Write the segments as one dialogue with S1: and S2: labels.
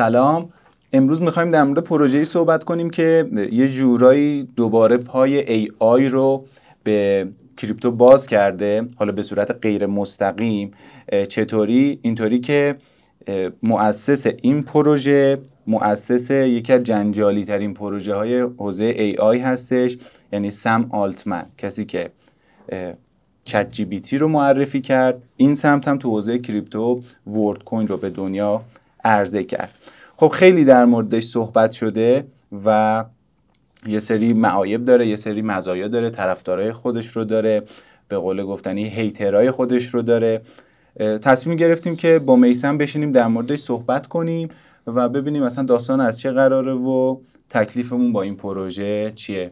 S1: سلام. امروز می‌خوایم در مورد پروژه‌ای صحبت کنیم که یه جورایی دوباره پای AI رو به کریپتو باز کرده حالا به صورت غیر مستقیم چطوری؟ اینطوری که مؤسس این پروژه مؤسس یکی از جنجالی ترین پروژه های حوزه AI هستش یعنی سم آلتمن. کسی که ChatGPT رو معرفی کرد این سمت هم تو حوزه کریپتو Worldcoin رو به دنیا عرضه کرد. خب خیلی در موردش صحبت شده و یه سری معایب داره یه سری مزایا داره طرفدارای خودش رو داره به قول گفتنی هیترای خودش رو داره. تصمیم گرفتیم که با میسم بشینیم در موردش صحبت کنیم و ببینیم اصلا داستان از چه قراره و تکلیفمون با این پروژه چیه.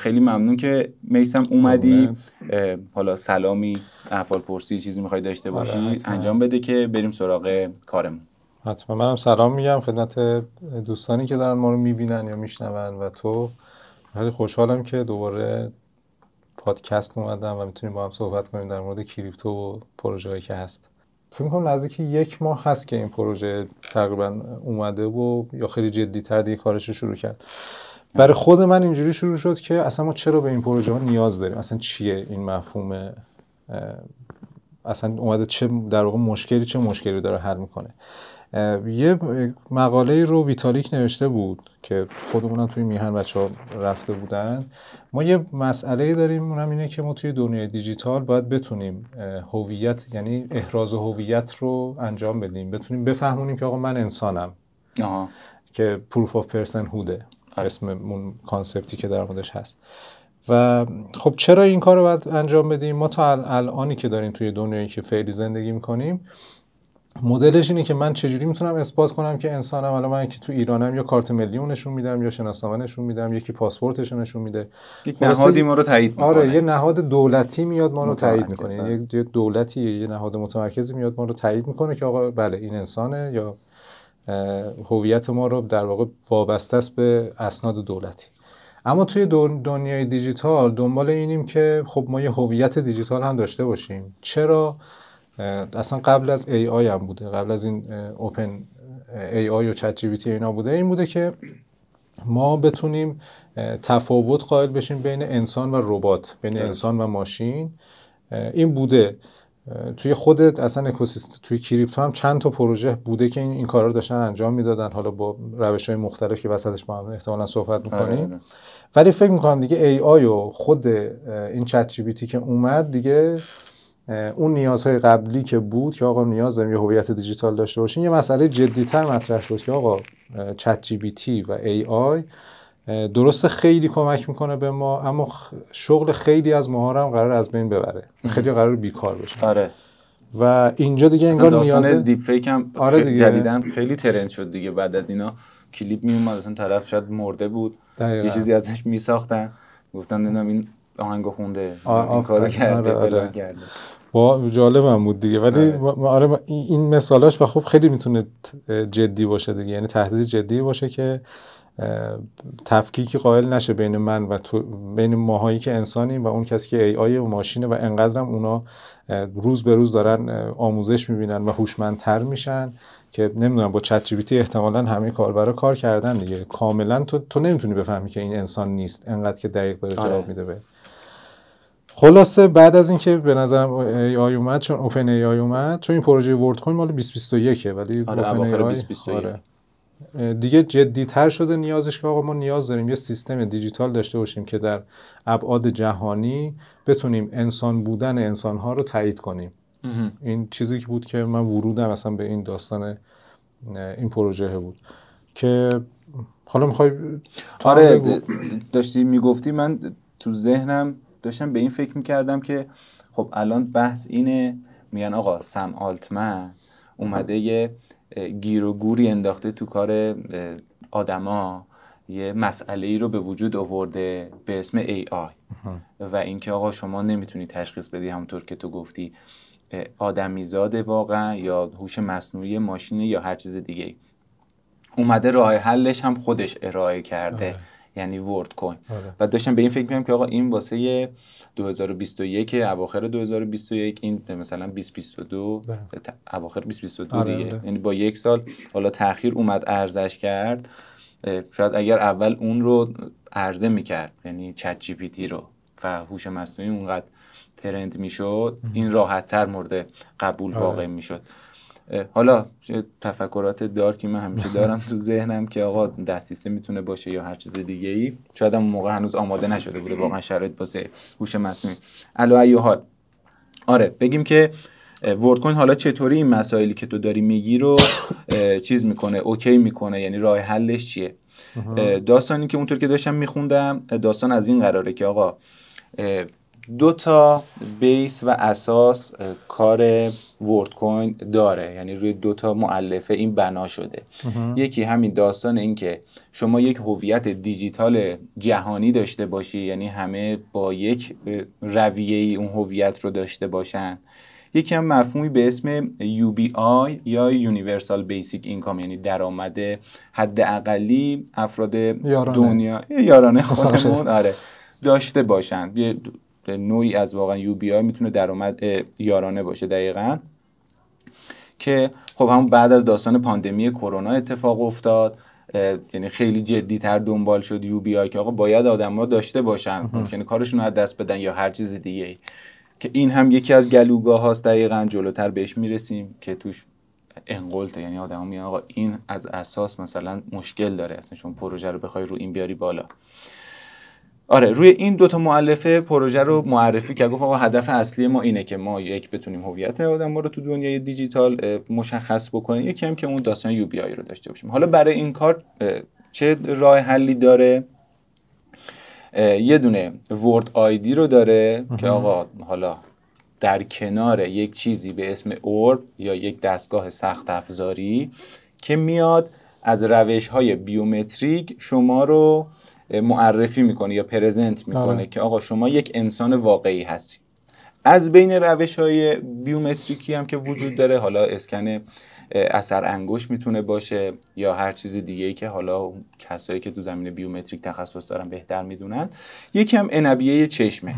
S1: خیلی ممنون که میسم اومدی. حالا سلامی احوال پرسی چیزی می‌خوای داشته آره، باشی؟ انجام بده که بریم سراغ کارمون.
S2: حتما. منم سلام میگم خدمت دوستانی که دارن ما رو می‌بینن یا میشنون و تو. خیلی خوشحالم که دوباره پادکست اومدم و می‌تونیم با هم صحبت کنیم در مورد کریپتو و پروژه که هست. فکر می‌کنم نزدیک یک ماه هست که این پروژه تقریبا اومده و یا خیلی جدی تر دیگه کارش رو شروع کرد. برای خود من اینجوری شروع شد که اصلا ما چرا به این پروژه ها نیاز داریم؟ اصلا چیه این مفهوم؟ اصلا اومده چه در واقع مشکلی چه مشکلی داره حل می‌کنه؟ یه مقاله رو ویتالیک نوشته بود که خودمونم توی میهن بچه ها رفته بودن. ما یه مسئله داریم اونم اینه که ما توی دنیای دیجیتال باید بتونیم هویت یعنی احراز هویت رو انجام بدیم. بتونیم بفهمونیم که آقا من انسانم. آه. که proof of personhood ه اسم اون concept ی که در موردش هست. و خب چرا این کار رو باید انجام بدیم؟ ما تا الانی که داریم توی دنیایی که فعلی زندگی می‌کنیم مدلش اینه که من چجوری می‌تونم اثبات کنم که انسانم الان من که تو ایرانم یا کارت ملی نشون میدم یا شناسنامه نشون میدم یکی پاسپورتش نشون میده.
S1: یک نهادی ما رو تایید می‌کنه.
S2: آره یه نهاد دولتی میاد ما رو تایید می‌کنه. یعنی یه دولتی یه نهاد متمرکزی میاد ما رو تایید می‌کنه که آقا بله این انسانه یا هویت ما رو در واقع وابسته است به اسناد دولتی. اما توی دنیای دیجیتال دنبال اینیم که خب ما یه هویت دیجیتال هم داشته باشیم. چرا؟ اصلا قبل از ای آی هم بوده. قبل از این اوپن ای آی و چت جی اینا بوده. این بوده که ما بتونیم تفاوت قائل بشیم بین انسان و ربات بین انسان و ماشین. این بوده. توی خودت اصلا اکوسیستم توی کریپتو هم چند تا پروژه بوده که این, این کارا رو داشتن انجام می‌دادن حالا با روش های مختلف که وسطش با هم احتمالا صحبت می‌کنیم آره، آره. ولی فکر می‌کنم دیگه ای آی و خود این چت جی که اومد دیگه اون نیازهای قبلی که بود که آقا نیاز داریم یه هویت دیجیتال داشته باشیم یه مسئله جدیتر مطرح شد که آقا چت جی و ای آی درست خیلی کمک می‌کنه به ما اما شغل خیلی از ماها هم قرار از بین ببره. خیلی قرار بیکار بشه.
S1: آره.
S2: و اینجا دیگه انگار نیاز
S1: دیپ فیک هم آره دیگه. جدیدن خیلی ترند شد دیگه. بعد از اینا کلیپ میومد اصلا طرف شاید مرده بود. دقیقا. یه چیزی ازش میساختن. گفتن دیدم این آهنگو خونده. این کارو کرده آره. آره. کرده.
S2: با جالب هم بود دیگه. ولی آره, آره این مثالاش و خب خیلی می‌تونه جدی باشه دیگه. یعنی تهدید جدی باشه که تفکیکی قائل نشه بین من و تو بین ماهایی که انسانیم و اون کسی که AI و ماشینه و انقدرم اونا روز به روز دارن آموزش می‌بینن و هوشمندتر میشن که نمی‌دونم با Chat G احتمالا همه کاربرا کار کردن دیگه. کاملا تو تو نمی‌تونی بفهمی که این انسان نیست. انقدر که دقیق داره جواب آره. میده به. خلاصه بعد از اینکه به نظرم AI اومد چون OpenAI اومد چون این پروژه Worldcoin مال 2021 ولی
S1: آره Open ای آره.
S2: دیگه جدیتر شده نیازش که آقا ما نیاز داریم یه سیستم دیجیتال داشته باشیم که در ابعاد جهانی بتونیم انسان بودن انسانها رو تایید کنیم. این چیزی که بود که من ورودم اصلا به این داستان این پروژه بود که حالا می‌خوای
S1: آره داشتی می‌گفتی من تو ذهنم داشتم به این فکر می‌کردم که خب الان بحث اینه میگن آقا سم آلتمن اومده یه گیر و گوری انداخته تو کار آدما. یه مسئله ای رو به وجود آورده به اسم ای آی و اینکه آقا شما نمی‌تونی تشخیص بدی همونطور که تو گفتی آدمیزاد واقعا یا هوش مصنوعی ماشینی یا هر چیز دیگه اومده راه حلش هم خودش ارائه کرده. آره. یعنی ورد کوین. آره. و داشتم به این فکر می‌کنم که آقا این واسه 2021 اواخر 2021 این مثلا 2022 بله. اواخر 2022 آره دیگه آره. یعنی با یک سال حالا تاخیر اومد ارزش کرد شاید اگر اول اون رو عرضه می‌کرد یعنی چت جی پی تی رو و هوش مصنوعی اونقدر ترند می‌شد این راحت تر مورد قبول آره. واقع می‌شد حالا تفکرات دارکی من همیشه دارم تو ذهنم که آقا دستیسه می‌تونه باشه یا هر چیز دیگه ای شاید هم موقع هنوز آماده نشده بوده واقعا شرایط واسه هوش مصنوعی. الو ایو حال آره بگیم که Worldcoin حالا چطوری این مسائلی که تو داری میگی رو چیز می‌کنه OK می‌کنه؟ یعنی راه حلش چیه؟ داستانی که اونطور که داشتم میخوندم داستان از این قراره که آقا دو تا base و اساس کار Worldcoin داره. یعنی روی دو تا مؤلفه این بنا شده. یکی همین داستان این که شما یک هویت دیجیتال جهانی داشته باشی یعنی همه با یک رویه ای اون هویت رو داشته باشن. یکی هم مفهومی به اسم UBI یا Universal Basic Income یعنی درآمد حد اقلی افراد یارانه. دنیا یارانه خودمون آره داشته باشن. نوعی از واقعا یو بی آی می‌تونه درآمد یارانه باشه دقیقا. که خب همون بعد از داستان پاندمی کرونا اتفاق افتاد یعنی خیلی جدی تر دنبال شد UBI که آقا باید آدم ها داشته باشن یعنی کارشون رو از دست بدن یا هر چیز دیگه که این هم یکی از گلوگاه هاست دقیقا جلوتر بهش می‌رسیم که توش ان‌قلته یعنی آدم میگن آقا این از اساس مثلا مشکل داره اصلا چون پروژه رو بخوای رو این بیاری بالا. آره روی این دوتا مؤلفه پروژه رو معرفی که گفت آقا هدف اصلی ما اینه که ما یک بتونیم هویت آدم رو تو دنیای دیجیتال مشخص بکنیم. یکی هم که اون داستان UBI رو داشته باشیم. حالا برای این کار چه راه حلی داره؟ یه دونه ورد آیدی رو داره که آقا حالا در کنار یک چیزی به اسم اورب یا یک دستگاه سخت افزاری که میاد از روش های بیومتریک شما رو معرفی می‌کنه یا پرزنت می‌کنه آره. که آقا شما یک انسان واقعی هستی. از بین روش های بیومتریکی هم که وجود داره حالا اسکن اثر انگوش می‌تونه باشه یا هر چیز دیگه ای که حالا کسایی که تو زمین بیومتریک تخصص دارن بهتر می‌دونن. یکی هم انبیه چشمه.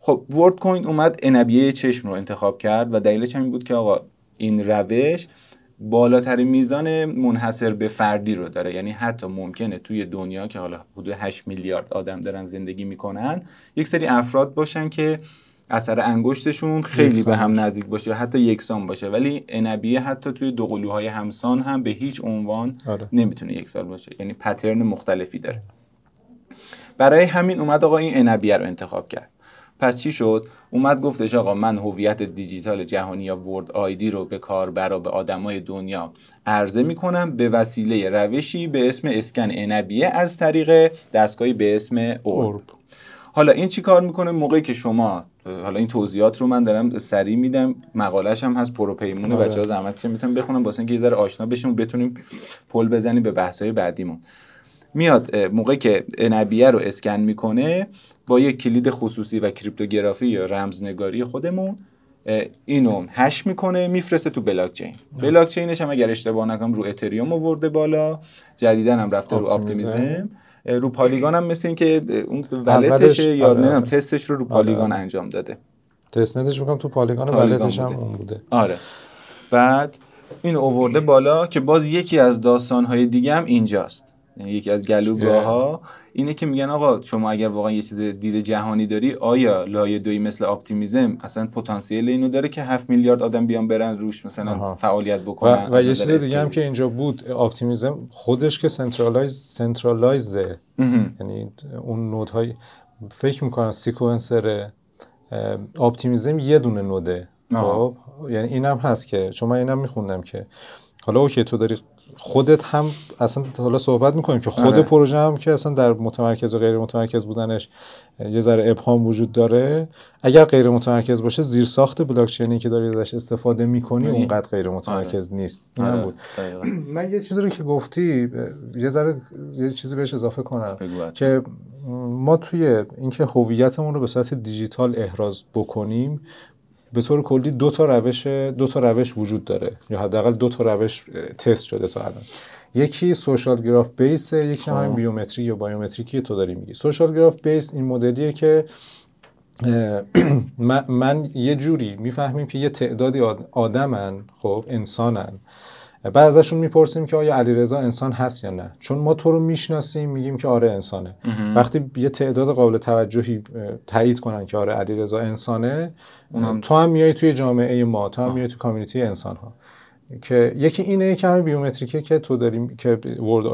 S1: خب ورد کوین اومد انبیه چشم رو انتخاب کرد و دلیلش هم این بود که آقا این روش بالاترین میزان منحصر به فردی رو داره. یعنی حتی ممکنه توی دنیا که حالا حدود 8 میلیارد آدم دارن زندگی می‌کنن یک سری افراد باشن که اثر انگشتشون خیلی به هم نزدیک باشه حتی یکسان باشه. ولی انبیه حتی توی دو قلوهای همسان هم به هیچ عنوان آره. نمی‌تونه یکسان باشه. یعنی پترن مختلفی داره. برای همین اومد آقا این انبیه رو انتخاب کرد. پس چی شد؟ اومد گفتش آقا من هویت دیجیتال جهانی یا ورد آیدی رو به کاربرا به آدمای دنیا عرضه می‌کنم به وسیله روشی به اسم اسکن انبیه از طریق دستگاهی به اسم اورب. حالا این چی کار می‌کنه؟ موقعی که شما حالا این توضیحات رو من دارم سریع میدم مقالش هم هست پروپیمون. آره. بچه‌ها زحمت که می‌تونم بخونم واسه اینکه یه ذره آشنا بشیم و بتونیم پل بزنیم به بحث‌های بعدیمون. میاد موقعی که عنبیه رو اسکن می‌کنه با یک کلید خصوصی و cryptography یا رمزنگاری خودمون اینو hash می‌کنه میفرسته تو بلاک چین بلاک چینش هم اگر اشتباه نکنم رو اتریوم آورده بالا جدیداً هم رفته رو Optimism رو Polygon هم مثل اینکه اون wallet شه یا آره. نمی‌دونم تستش رو رو آره. Polygon انجام داده.
S2: testnet ش می‌کنم تو Polygon wallet ش هم اون بوده.
S1: آره. بعد این آورده بالا که باز یکی از داستانهای دیگه هم اینجاست. یعنی یکی از گلوگاه ها اینه که میگن آقا شما اگر واقعا یه چیز دید جهانی داری آیا لایه دوی مثل Optimism اصلا پتانسیل اینو داره که 7 میلیارد آدم بیان برن روش مثلا فعالیت بکنن؟
S2: و, و یه چیز دیگه هم که اینجا بود Optimism خودش که centralize centralize ه یعنی اون node های فکر می‌کنم sequencer Optimism یه دونه node ه. خب؟ یعنی اینم هست که چون من اینم میخوندم که حالا OK تو داری خودت هم اصلا حالا صحبت می‌کنیم که خود
S1: آره.
S2: پروژه هم که اصلا در متمرکز و غیر متمرکز بودنش یه ذره ابهام وجود داره اگر غیر متمرکز باشه زیر ساخت بلاکچینی که داری ازش استفاده می‌کنی
S1: یعنی-
S2: اونقدر غیر متمرکز نیست این هم
S1: آره،
S2: بود
S1: دقیقاً.
S2: من یه چیزی رو که گفتی یه ذره یه چیزی بهش اضافه کنم. که ما توی اینکه هویتمون رو به صورت دیجیتال احراز بکنیم به طور کلی دو تا روش دو تا روش وجود داره یا حداقل دو تا روش تست شده تا الان یکی سوشال گراف بیس یکی هم
S1: خب.
S2: بیومتری یا بایومتریکی تو داری میگی سوشال گراف بیس این مدلیه که من, یه جوری می‌فهمیم که یه تعدادی آد- آدمن خب انسانن بعد ازشون می‌پرسیم که آیا علیرضا انسان هست یا نه. چون ما تو رو می‌شناسیم میگیم که آره انسانه. وقتی یه تعداد قابل توجهی تایید کنن که آره علیرضا انسانه
S1: اونم-
S2: تو هم میای توی جامعه ما تو هم میای توی کامیونیتی انسان ها که یکی اینه که همین بیومتریکه که تو داریم که ورد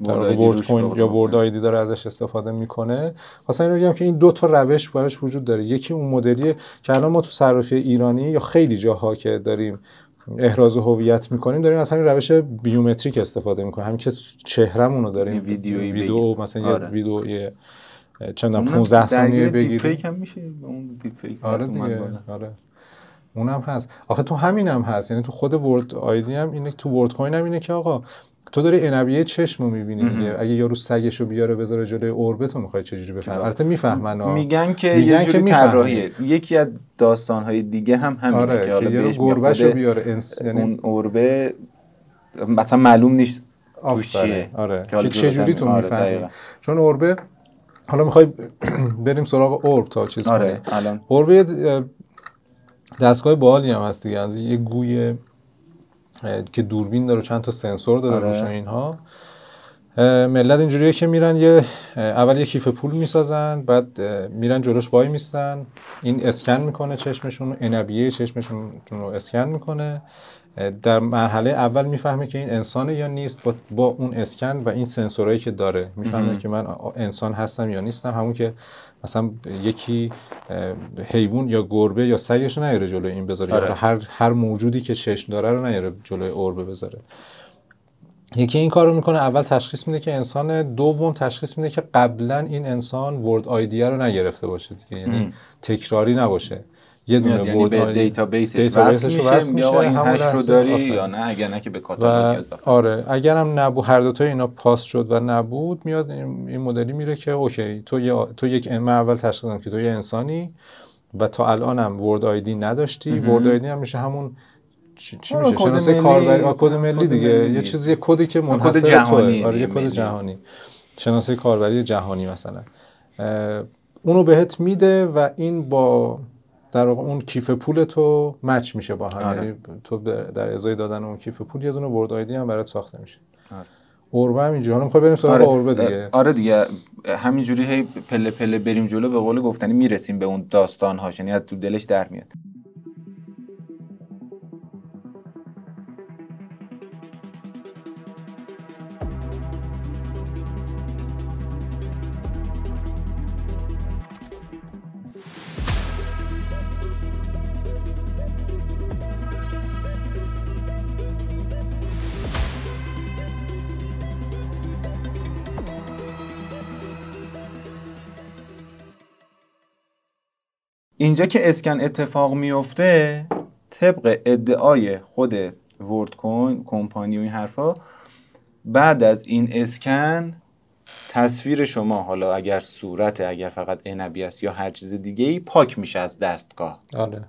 S1: ورد
S2: کوین یا ورد آیدی داره ازش استفاده می‌کنه. خواستم اینو بگم که این دو تا روش براش وجود داره. یکی اون مدلیه که الان ما تو صرافی ایرانی یا خیلی جاها که داریم احراز هویت می‌کنیم داریم از همین روش بیومتریک استفاده می‌کنیم. همین که چهرمون رو داریم
S1: ویدیویی
S2: ویدیو
S1: بگیر.
S2: مثلا
S1: آره.
S2: یه ویدیو یه چند
S1: اونم
S2: 15 ثانیه بگیریم.
S1: fake هم میشه اون دیپ فیک
S2: آره دیگه. آره. اونم هست. آخه تو همین هم هست. یعنی تو خود World ID هم اینه تو Worldcoin هم اینه که آقا تو داری عنبیه چشم رو می‌بینی دیگه. اگه یارو سگشو بیاره بذاره جلوی Orb ه تو می‌خوای چجوری بفهمی؟ البته می‌فهمن.
S1: میگن که
S2: میگن
S1: یه جوری. طراحیه. یکی از داستانهای دیگه هم همینه
S2: آره
S1: که حالا
S2: یارو
S1: بهش میاد
S2: گربهشو
S1: خود
S2: بیاره انس... یعنی
S1: اون اوربه مثلا معلوم نیست توش. چیه.
S2: آره.
S1: که حالا
S2: که چه جوری
S1: جلوتر-
S2: تو
S1: آره،
S2: می‌فهمی. چون اوربه حالا می‌خوای بریم سراغ اورب تا چیز
S1: آره
S2: کنیم. اوربه دستگاه باحالی هم هست دیگه. از یه گوی اه، که دوربین داره چند تا سنسور داره
S1: آره.
S2: روش اینها. ملت اینجوریه که میرن یه اول یه کیف پول می‌سازن بعد میرن جلوش وای میستن. این اسکن می‌کنه چشمشون انبیه چشمشون رو اسکن می‌کنه. در مرحله اول می‌فهمه که این انسانه یا نیست با, با اون اسکن و این سنسورایی که داره. می‌فهمه که من انسان هستم یا نیستم. همون که مثلا یکی حیوان یا گربه یا سگش رو نیاره جلوی این بذاره.
S1: آره.
S2: یا هر هر موجودی که چشم داره رو نیاره جلوی اوربه بذاره. یکی این کارو می‌کنه اول تشخیص میده که انسان دوم تشخیص میده که قبلا این انسان ورد آیدی رو نگرفته باشه دیگه. یعنی. تکراری نباشه. یه دونه
S1: میاد یعنی به database
S2: ش
S1: وصل میشه آقا این hash رو. داری
S2: آفرین.
S1: یا نه اگر نه که به کاتالوگ اضافه
S2: آره اگرم نبود هر دوتا اینا پاس شد و نبود میاد این مدلی میره که OK تو یه تو یک من اول تشخیص دادم که تو یه انسانی و تا الانم World ID نداشتی
S1: مهم.
S2: World ID هم میشه همون چی, چی
S1: آه،
S2: میشه شناسه
S1: ملی.
S2: کاربری کد ملی دیگه
S1: ملی.
S2: یه چیزی کدی که منحصر
S1: جهانی
S2: توه. آره یه
S1: دیگه،
S2: کد. جهانی شناسه کاربری جهانی مثلا اونو بهت میده و این با در واقع اون کیف پول تو مچ میشه با هم.
S1: آره.
S2: یعنی تو در ازای دادن اون کیف پول یه دونه ورد آیدی هم برات ساخته میشه.
S1: آره.
S2: اوربه هم اینجوری. حالا می‌خوای بریم سراغ
S1: آره.
S2: اوربه دیگه.
S1: آره دیگه. همینجوری هی پله پله بریم جلو به قول گفتنی می‌رسیم به اون داستان هاش یعنی از تو دلش در میاد. اینجا که اسکن اتفاق میفته طبق ادعای خود ورد کوین کمپانی و این حرفا بعد از این اسکن تصویر شما حالا اگر صورت اگر فقط عنبی است یا هر چیز دیگه ای پاک میشه از دستگاه.
S2: آره.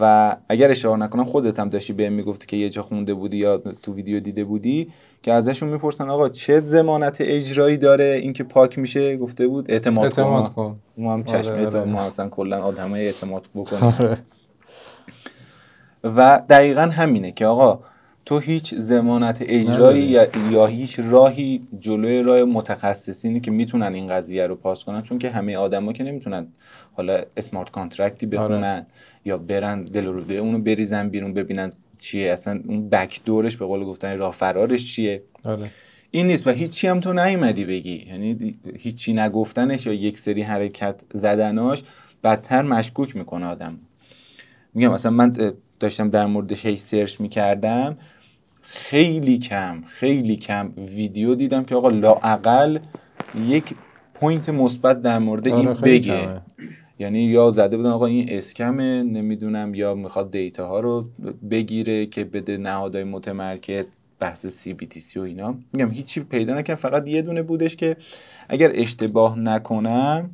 S1: و اگر اشتباه نکنم خودت هم داشتی بهم می‌گفتی که یه جا خونده بودی یا تو ویدیو دیده بودی که ازشون می‌پرسن آقا چه ضمانت اجرایی داره؟ اینکه پاک میشه؟ گفته بود اعتماد,
S2: اعتماد
S1: کن
S2: کن.
S1: ما هم چشم
S2: آره،
S1: اعتماد
S2: آره.
S1: ما اصلا کلا آدمای اعتماد بکنیم
S2: آره.
S1: و دقیقا همینه که آقا تو هیچ ضمانت اجرایی یا, یا هیچ راهی جلوی راه متخصصینی که می‌تونن این قضیه رو پاس کنن چون که همه آدما که نمی‌تونن حالا smart contract ی بخونن یا برن دل و روده اونو بریزن بیرون ببینن چیه؟ اصلا اون backdoor ش به قول گفتن راه فرارش چیه؟
S2: آره.
S1: این نیست و هیچی هم تو نیومدی بگی. یعنی هیچی نگفتنش یا یک سری حرکت زدناش بدتر مشکوک می‌کنه آدم. میگم مثلا من داشتم در موردش هی search می‌کردم خیلی کم خیلی کم ویدیو دیدم که آقا لااقل یک point مثبت در مورد این
S2: آره، خیلی
S1: بگه.
S2: کمه.
S1: یعنی یا زده بودن آقا این scam ه نمی‌دونم یا می‌خواد data ها رو بگیره که بده نهادهای متمرکز بحث CBDC و اینا میگم هیچی پیدا نکردم فقط یه دونه بودش که اگر اشتباه نکنم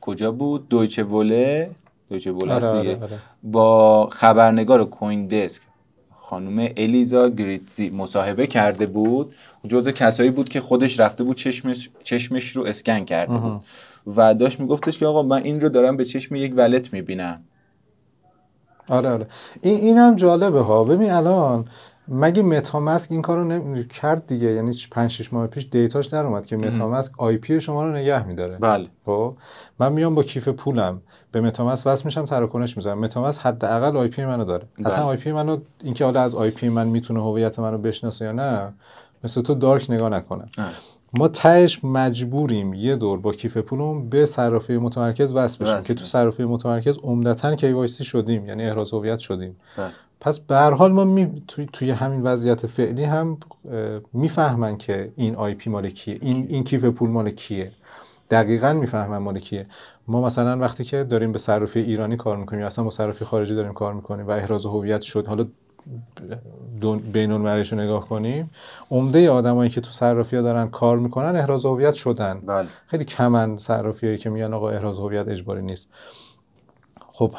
S1: کجا بود دویچه وله دویچه وله
S2: آره آره. آره.
S1: با خبرنگار کوین دسک خانم الیزا گریتزی مصاحبه کرده بود. جزء کسایی بود که خودش رفته بود چشمش, چشمش رو اسکن کرده بود. و داشت میگفتش که آقا من این رو دارم به چشم یک ولت می‌بینم.
S2: آره آره. این این هم جالبه ها. ببین الان مگه متامسک این کارو نمی... کرد دیگه؟ یعنی 5 6 ماه پیش دیتاش در اومد که متامسک آی پی شما رو نگه میداره.
S1: بله.
S2: خب من میام با کیف پولم به متامسک وصل میشم تراکنش می‌ذارم. متامسک حداقل آی پی منو داره. اصلا
S1: بله.
S2: آی پی منو اینکه حالا از آی پی من می‌تونه هویت منو بشناسه یا نه مثل تو دارک نگاه نکنه. ما تهش مجبوریم یه دور با کیف پولمون به صرافی متمرکز وصل بشیم که تو صرافی متمرکز عمدتا KYC شدیم یعنی احراز هویت شدیم.
S1: بله.
S2: پس به هر حال ما می... توی... توی همین وضعیت فعلی هم می‌فهمن که این آی پی مال کیه. این این کیف پول مال کیه. دقیقا می‌فهمن مال کیه. ما مثلا وقتی که داریم به صرافی ایرانی کار می‌کنیم یا اصلا با صرافی خارجی داریم کار می‌کنیم و احراز هویت شد حالا بین المللیش رو نگاه کنیم عمده آدمایی که تو صرافی ها دارن کار می‌کنن احراز هویت شدن.
S1: بله.
S2: خیلی کمن صرافی هایی که میگن آقا احراز هویت اجباری نیست. خب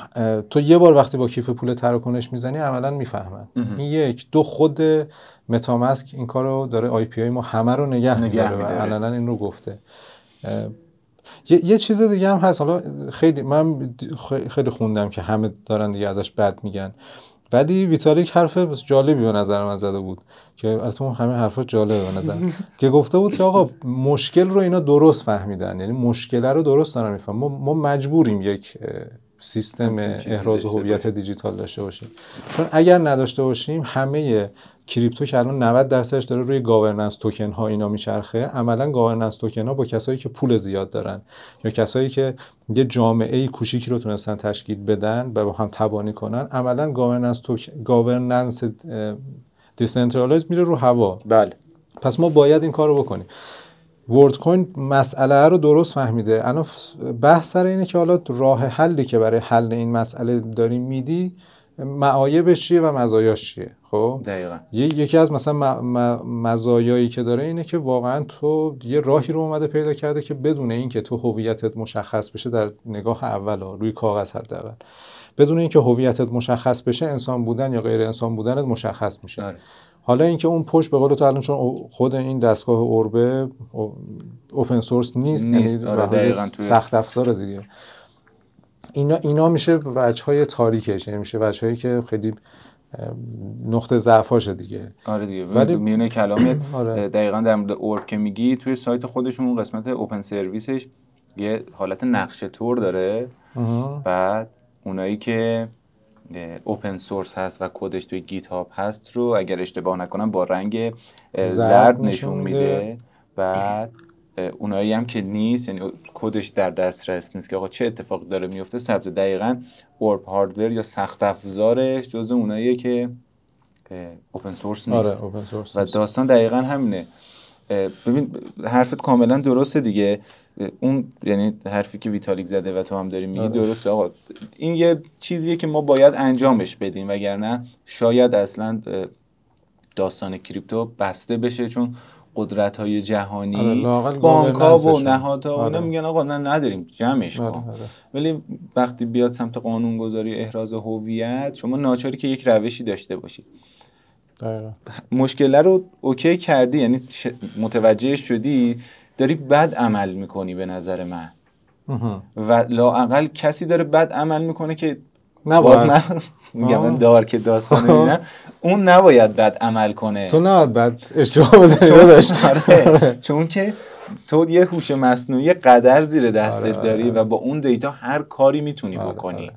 S2: تو یه بار وقتی با کیف پول تراکنش می‌زنی عملا می‌فهمن. این یک. دو خود متامسک این کارو داره آی پی ما همه رو نگه,
S1: نگه
S2: میداره. و. علنا این رو گفته. یه, یه چیز دیگه هم هست. حالا خیلی من خیلی خوندم که همه دارن دیگه ازش بد میگن. ولی ویتالیک حرف جالبی به نظر من زده بود که البته اون همه حرفا جالبه به نظر که گفته بود که آقا مشکل رو اینا درست فهمیدن. یعنی مشکل رو درست دارن می‌فهمن. ما, ما مجبوریم یک سیستم احراز هویت. دیجیتال داشته باشیم. چون اگر نداشته باشیم همه کریپتو که الان 90 درصدش داره روی governance token ها اینا میچرخه عملا governance token ها با کسایی که پول زیاد دارن یا کسایی که یه جامعه کوچیکی رو تونستن تشکیل بدن و با هم تبانی کنن عملا governance tok... governance decentralize میره رو هوا.
S1: بله.
S2: پس ما باید این کار رو بکنیم. ورلد کوین مسئله رو درست فهمیده. الان بحث سر اینه که حالا راه حلی که برای حل این مسئله داریم میدی معایبش چیه و مزایاش چیه؟ خب؟
S1: دقیقا.
S2: یکی از مثلا م- م- مزایایی که داره اینه که واقعا تو یه راهی رو اومده پیدا کرده که بدون اینکه تو هویتت مشخص بشه در نگاه اول ها، روی کاغذ حداقل. بدون اینکه هویتت مشخص بشه انسان بودن یا غیر انسان بودنت مشخص میشه
S1: آره.
S2: حالا اینکه اون پشت به قول تو الان چون خود این دستگاه اوربه اوپن سورس نیست,
S1: نیست.
S2: یعنی
S1: آره،
S2: سخت افزار دیگه اینا اینا میشه وجه های تاریکش یعنی میشه وجه هایی که خیلی نقطه ضعفاشه دیگه
S1: آره دیگه
S2: ولی-
S1: میونه کلامت
S2: آره.
S1: دقیقا در مورد اورب که میگی توی سایت خودشون اون قسمت اوپن سرویسش یه حالت نقشه تور داره. بعد اونایی که اوپن سورس هست و کدش توی گیت هاب هست رو اگر اشتباه نکنم با رنگ
S2: زرد نشون میده.
S1: بعد اونایی هم که نیست یعنی کدش در دسترس نیست که آقا چه اتفاق داره میفته ثبت دقیقا اورب هاردور یا سخت افزارش جز اوناییه که اوپن سورس نیست
S2: آره اوپن سورس
S1: و داستان دقیقا همینه. ببین حرفت کاملا درسته دیگه اون یعنی حرفی که ویتالیک زده و تو هم داری میگی
S2: آره.
S1: درسته آقا این یه چیزیه که ما باید انجامش بدیم وگرنه شاید اصلا داستان کریپتو بسته بشه چون قدرت های
S2: آره،
S1: جهانی
S2: لااقل
S1: بانک ها و. نهادها
S2: آره.
S1: میگن آقا نه نداریم جمعش
S2: آره،
S1: کن
S2: آره.
S1: ولی وقتی بیاد سمت قانونگذاری احراز هویت شما ناچاری که یک روشی داشته باشی
S2: دقیقا.
S1: مشکل رو اوکی کردی یعنی متوجه شدی داری بد عمل می‌کنی به نظر من. و لااقل کسی داره بد عمل می‌کنه که
S2: نباید.
S1: باز من میگم. من دارک داستان اینا اون نباید بد عمل کنه
S2: تو نباید بعد اشتباه بزنی
S1: چون,
S2: داداش
S1: آره. چون که تو یه هوش مصنوعی قدر زیر دستت
S2: آره، آره،
S1: داری
S2: آره.
S1: و با اون دیتا هر کاری می‌تونی
S2: آره،
S1: بکنی
S2: آره، آره.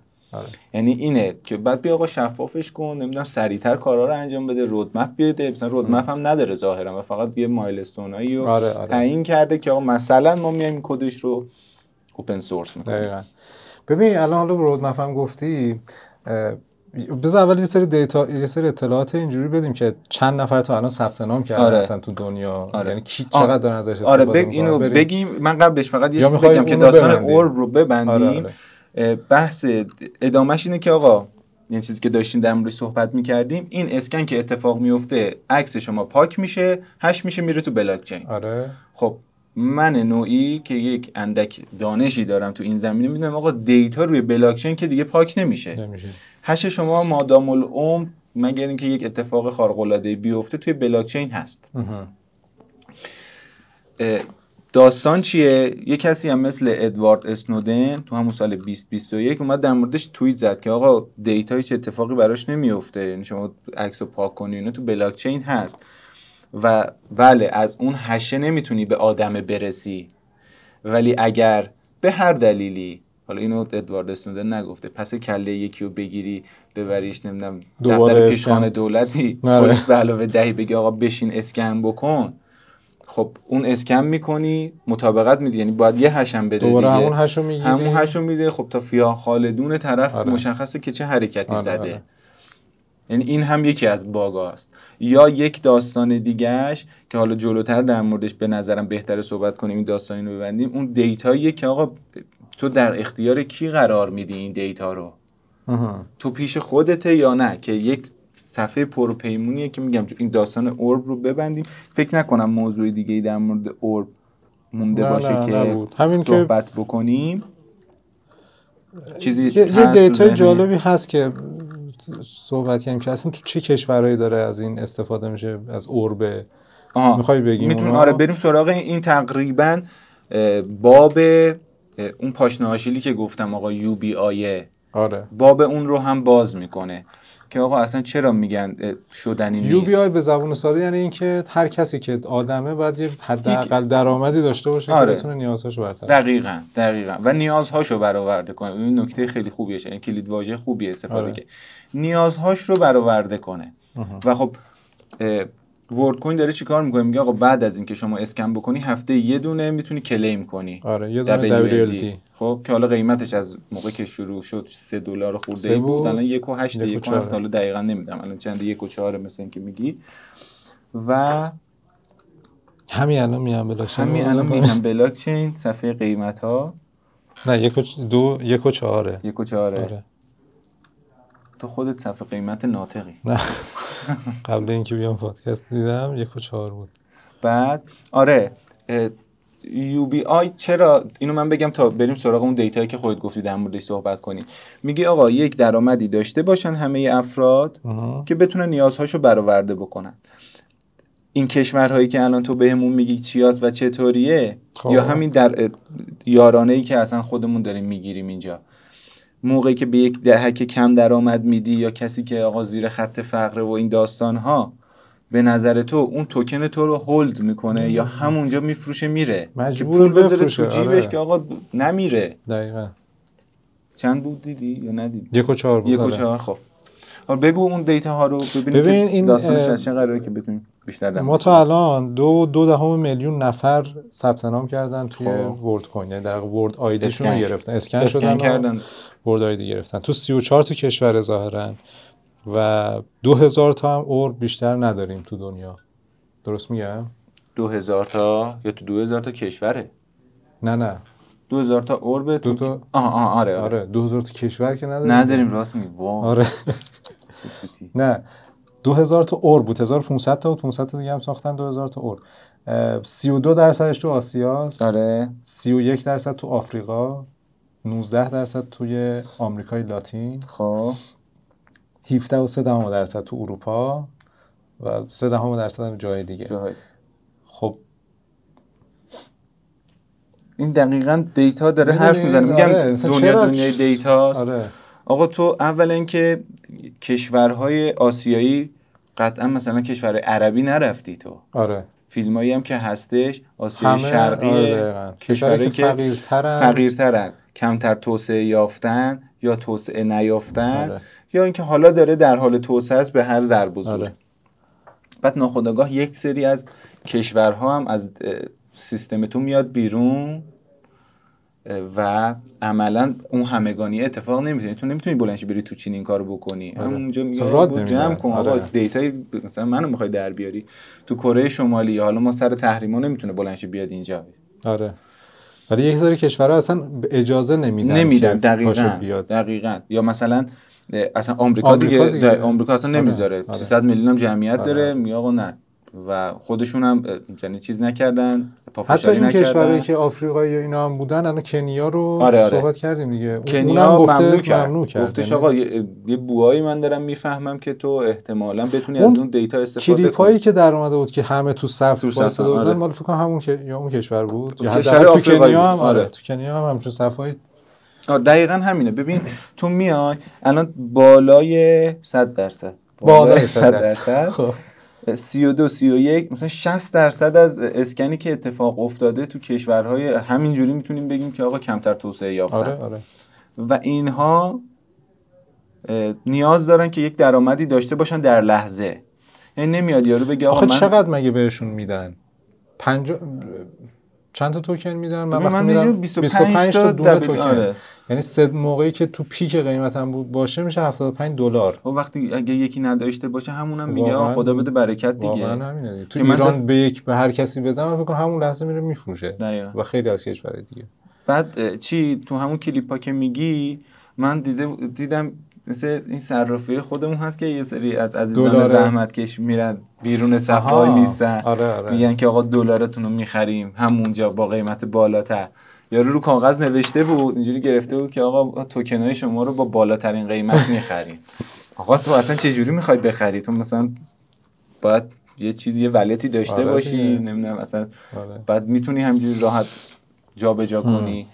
S1: یعنی اینه که بعد بیا آقا شفافش کن نمی‌دونم سریعتر کارا رو انجام بده رودمپ بیاده مثلا رودمپ هم نداره ظاهرا و فقط یه مایلستونایی رو
S2: آره، آره.
S1: تعیین کرده که آقا مثلا ما میایم کدش رو open source می‌کنیم
S2: دقیقا ببین الان حالا roadmap هم گفتی بذار اول یه سری دیتا یه سری اطلاعات اینجوری بدیم که چند نفر تا الان ثبت نام کردن
S1: آره.
S2: اصلا تو دنیا
S1: آره.
S2: یعنی کی. چقدر دارن ازش استفاده
S1: آره بگ... اینو. بگیم من قبلش فقط یه
S2: یا
S1: چیز
S2: می‌خوای
S1: بگم که داستان؟ اورب رو ببندیم
S2: آره، آره.
S1: بحث ادامهش اینه که آقا یه چیزی که داشتیم در موردش صحبت می‌کردیم این اسکن که اتفاق میفته عکس شما پاک میشه hash میشه میره تو بلاک چین
S2: آره.
S1: خب من نوعی که یک اندک دانشی دارم تو این زمینه می‌دونم آقا دیتا روی بلاک چین که دیگه پاک نمیشه.
S2: نمیشه.
S1: hash شما مادام العمر مگر اینکه یک اتفاق خارق العاده بیفته توی بلاک چین هست داستان چیه؟ یه کسی هم مثل ادوارد اسنودن تو همون سال 2021 اومد در موردش توییت زد که آقا دیتا هیچ اتفاقی براش نمیفته. یعنی شما عکس رو پاک کنی اینا تو بلاک چین هست. و بله از اون هشه نمی‌تونی به آدم برسی. ولی اگر به هر دلیلی حالا اینو ادوارد اسنودن نگفته پس کله یکی رو بگیری ببریش نمی‌دونم دفتر
S2: اسکن.
S1: پیشخانه دولتی
S2: آره.
S1: پلیس به علاوه دهی بگی آقا بشین اسکن بکن. خب اون اسکن می‌کنی مطابقت میدی یعنی باید یه هشم بده
S2: دوباره
S1: دیگه.
S2: همون هشو می‌گیری
S1: همون هشم میده خب تا فیا خالدون طرف
S2: آره.
S1: مشخصه که چه حرکتی
S2: آره،
S1: زده
S2: آره.
S1: یعنی این هم یکی از باگاست یا یک داستان دیگهش که حالا جلوتر در موردش به نظرم بهتره صحبت کنیم این داستانی رو ببندیم اون دیتاییه که آقا تو در اختیار کی قرار میدی این دیتا رو
S2: مهم.
S1: تو پیش خودته یا نه که یک صفحه پرپیمونیه که میگم این داستان اورب رو ببندیم فکر نکنم موضوع دیگه ای در مورد اورب مونده
S2: نه،
S1: باشه
S2: نه،
S1: که
S2: نبود. همین که-
S1: صحبت بکنیم چیزی
S2: یه, یه دیتای؟ جالبی هست که صحبت کردیم که اصلا تو چه کشورهایی داره از این استفاده میشه از اوربه
S1: آها.
S2: می‌خوای بگیم
S1: می‌تونیم؟ آره بریم سراغ این تقریبا باب اون پاشنه که گفتم آقا UBI ـه
S2: آره
S1: باب اون رو هم باز می‌کنه که آقا اصلا چرا میگن شدنی نیست؟
S2: UBI به زبون ساده یعنی اینکه هر کسی که آدمه باید یه حداقل درآمدی داشته باشه
S1: آره.
S2: که بتونه نیازهاشو برطرف
S1: دقیقا دقیقا. و نیازهاشو برآورده کنه. این نکته خیلی خوبیه این کلید واژه خوبی استفاده
S2: آره.
S1: که. نیازهاش رو برآورده کنه. و خب ورد کوین داره چیکار می‌کنه؟ میگه آقا بعد از اینکه شما اسکن بکنی هفته یه دونه می‌تونی کلیم کنی.
S2: آره یه دونه.
S1: WLD خب که حالا قیمتش از موقع که شروع شد سه دلار خورده
S2: سه
S1: ای بود. الان یک و هشت
S2: یک و
S1: یک و
S2: چهاره.
S1: هفت حالا دقیقا نمیدم الان چند یک و چهاره مثل اینکه میگی. و
S2: همین الان میام بلاکچین.
S1: همین الان میگم بلاک چین صفحه قیمت ها
S2: نه یک و دو یک و چهاره.
S1: یک و چهاره.
S2: آره.
S1: تو خودت صفحه قیمت ناطقی.
S2: نه. قبل اینکه بیام پادکست دیدم یک و چهار بود.
S1: بعد آره UBI چرا؟ اینو من بگم تا بریم سراغ اون دیتایی که خودت گفتی در موردش صحبت کنی میگه آقا یک درآمدی داشته باشن همه افراد. که بتونن نیازهاشو برآورده بکنن. این کشورهایی که الان تو بهمون میگی چیاست و چطوریه؟
S2: خب.
S1: یا همین در یارانه ای که اصلا خودمون داریم می‌گیریم اینجا. موقعی که به یک دهک کم درآمد میدی یا کسی که آقا زیر خط فقره و این داستان ها به نظر تو اون توکن تو رو هولد می‌کنه یا همونجا میفروشه میره.
S2: مجبور
S1: که پول بذاره
S2: بفروشه،
S1: تو جیبش
S2: آره.
S1: که آقا نمیره.
S2: دقیقا.
S1: چند بود دیدی یا ندیدی؟
S2: یک و چهار بود
S1: یک و
S2: آره.
S1: چهار خب. حالا بگو اون دیتا ها رو ببینیم
S2: ببین این،
S1: داستانش از چه قراره که بتونیم بیشتر در
S2: ما تا الان دو دو دهم میلیون نفر ثبت نام کردن توی
S1: خب.
S2: ورد کوین. یعنی در ورد آیدیشون رو گرفتن. اسکن,
S1: اسکن
S2: شدن
S1: کردن.
S2: ورد آیدی گرفتن. تو 34 تا کشور ظاهرا و 2000 تا هم اور بیشتر نداریم تو دنیا. درست میگم؟
S1: دو هزار تا یا تو دو هزار تا کشوره؟
S2: نه نه.
S1: دو هزار تا اورب
S2: دو
S1: تو
S2: تا؟
S1: آه آه آره آره,
S2: آره 2000 تا کشور که نداریم.
S1: نداریم راست میگی.
S2: آره. نه. 2000 تا اور بود. 1500 تا بود 500 تا دیگه هم ساختن 2000 تا اور. اه، 32 درصدش تو آسیاست.
S1: آره.
S2: 31 درصد تو آفریقا. 19 درصد توی آمریکای لاتین.
S1: خب.
S2: 17 و 3 دهم درصد تو اروپا و 3 دهم درصد هم جای دیگه.
S1: جاهای
S2: خب.
S1: این دقیقا دیتا داره؟ حرف می‌زنه. میگم
S2: آره،
S1: دنیا
S2: چرا-
S1: دنیای دیتاست.
S2: آره.
S1: آقا تو اولا اینکه کشورهای آسیایی قطعا مثلا کشور عربی نرفتی تو
S2: آره
S1: فیلمایی هم که هستش آسیای شرقی
S2: آره. کشورهایی که فقیرترن
S1: فقیرترن کمتر توسعه یافتن یا توسعه نیافتن
S2: آره.
S1: یا اینکه حالا داره در حال توسعه است به هر ضرب
S2: آره.
S1: بعد ناخودآگاه یک سری از کشورها هم از سیستم تو میاد بیرون و عملا اون همگانی اتفاق نمی‌تونه تو نمی‌تونی بلنشی بری تو چین این کارو بکنی.
S2: آره. اصلا
S1: میگه. جمع کن
S2: آره.
S1: دیتای مثلا منو می‌خوای در بیاری. تو کره شمالی حالا ما سر تحریما نمی‌تونه بلنشی بیاد اینجا.
S2: آره. ولی یک سری کشورها اصلا اجازه نمیدن
S1: نمیدن. دقیقاً.
S2: بیاد.
S1: دقیقاً. یا مثلا اصلا آمریکا,
S2: آمریکا
S1: دیگه,
S2: دیگه.
S1: آمریکا اصلا نمی‌ذاره.
S2: آره.
S1: 300 میلیون هم جمعیت
S2: آره.
S1: داره. میگه آقا نه. و خودشون هم یعنی چیز نکردن
S2: حتی این. کشورهایی که آفریقایی و اینا هم بودن الان کنیا رو
S1: آره، آره.
S2: صحبت کردیم دیگه
S1: کنیا
S2: اونم گفته
S1: ممنوع کرد,
S2: ممنوع کرد.
S1: گفتش
S2: یعنی
S1: آقا یه, یه بوهایی من دارم می‌فهمم که تو احتمالا بتونی
S2: اون
S1: از اون دیتا استفاده کنی
S2: که در اومده بود که همه تو صف
S1: تو صف،
S2: وایساده بودن
S1: آره.
S2: مال فکر همون که یا اون کشور بود یا حداقل تو کنیا هم. آره
S1: آره.
S2: تو کنیا هم همچون صفای
S1: آره دقیقا همینه ببین تو میای الان بالای 100 درصد
S2: بالای 100 درصد
S1: درصد
S2: خب
S1: 32 31 مثلا 60 درصد از اسکنی که اتفاق افتاده تو کشورهای همینجوری می‌تونیم بگیم که آقا کمتر توسعه یافتن.
S2: آره آره.
S1: و اینها نیاز دارن که یک درآمدی داشته باشن در لحظه. یعنی نمیاد یارو بگه آقا من
S2: چقدر مگه بهشون میدن؟ پنج چند تا توکن میدن؟ من وقتی میرم
S1: میگم 25 تا
S2: دونه توکن.
S1: آره.
S2: یعنی سه موقعی که تو پیک قیمتم بود باشه میشه 75 دلار
S1: و وقتی اگه یکی نداشته باشه همونم میگه
S2: واقعاً-
S1: آقا خدا بده برکت دیگه
S2: واقعا همینه دیگه. تو
S1: من
S2: ایران به یک به هر کسی بدم من فکر همون لحظه میره میفروشه. و خیلی از کشور دیگه
S1: بعد چی تو همون کلیپا که میگی من دیده دیدم مثل این صرافی خودمون هست که یه سری از عزیزان. زحمت کش میرن بیرون صف
S2: آها.
S1: وای میستن
S2: آره، آره.
S1: میگن که آقا دلارتون رو می‌خریم همونجا با قیمت بالاتر یارو رو کاغذ نوشته بود اینجوری گرفته بود که آقا توکنای شما رو با بالاترین قیمت می‌خریم. آقا تو اصلا چه جوری می‌خوای بخری؟ تو مثلا باید یه چیزی یه ولتی داشته
S2: آره
S1: باشی
S2: دیگه.
S1: نمی‌دونم اصلا
S2: آره.
S1: بعد می‌تونی همجوری راحت جابجا کنی.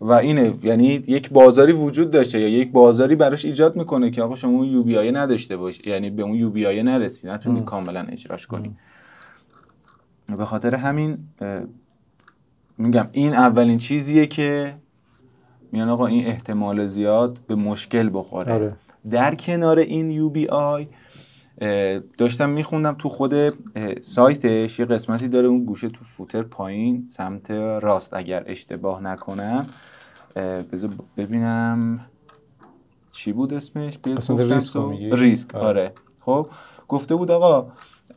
S1: و اینه یعنی یک بازاری وجود داشته یا یک بازاری براش ایجاد می‌کنه که آقا شما اون یو بی آی نداشته باشی یعنی به اون یو بی آی نرسی نتونی کاملا اجراش کنی. به خاطر همین میگم این اولین چیزیه که میان آقا این احتمال زیاد به مشکل بخوره
S2: آره.
S1: در کنار این یو بی آی داشتم میخوندم تو خود سایتش یه قسمتی داره اون گوشه تو فوتر پایین سمت راست اگر اشتباه نکنم بذار ببینم چی بود اسمش گفتم
S2: ریسک؟
S1: ریسک
S2: آره.
S1: آره خب گفته بود آقا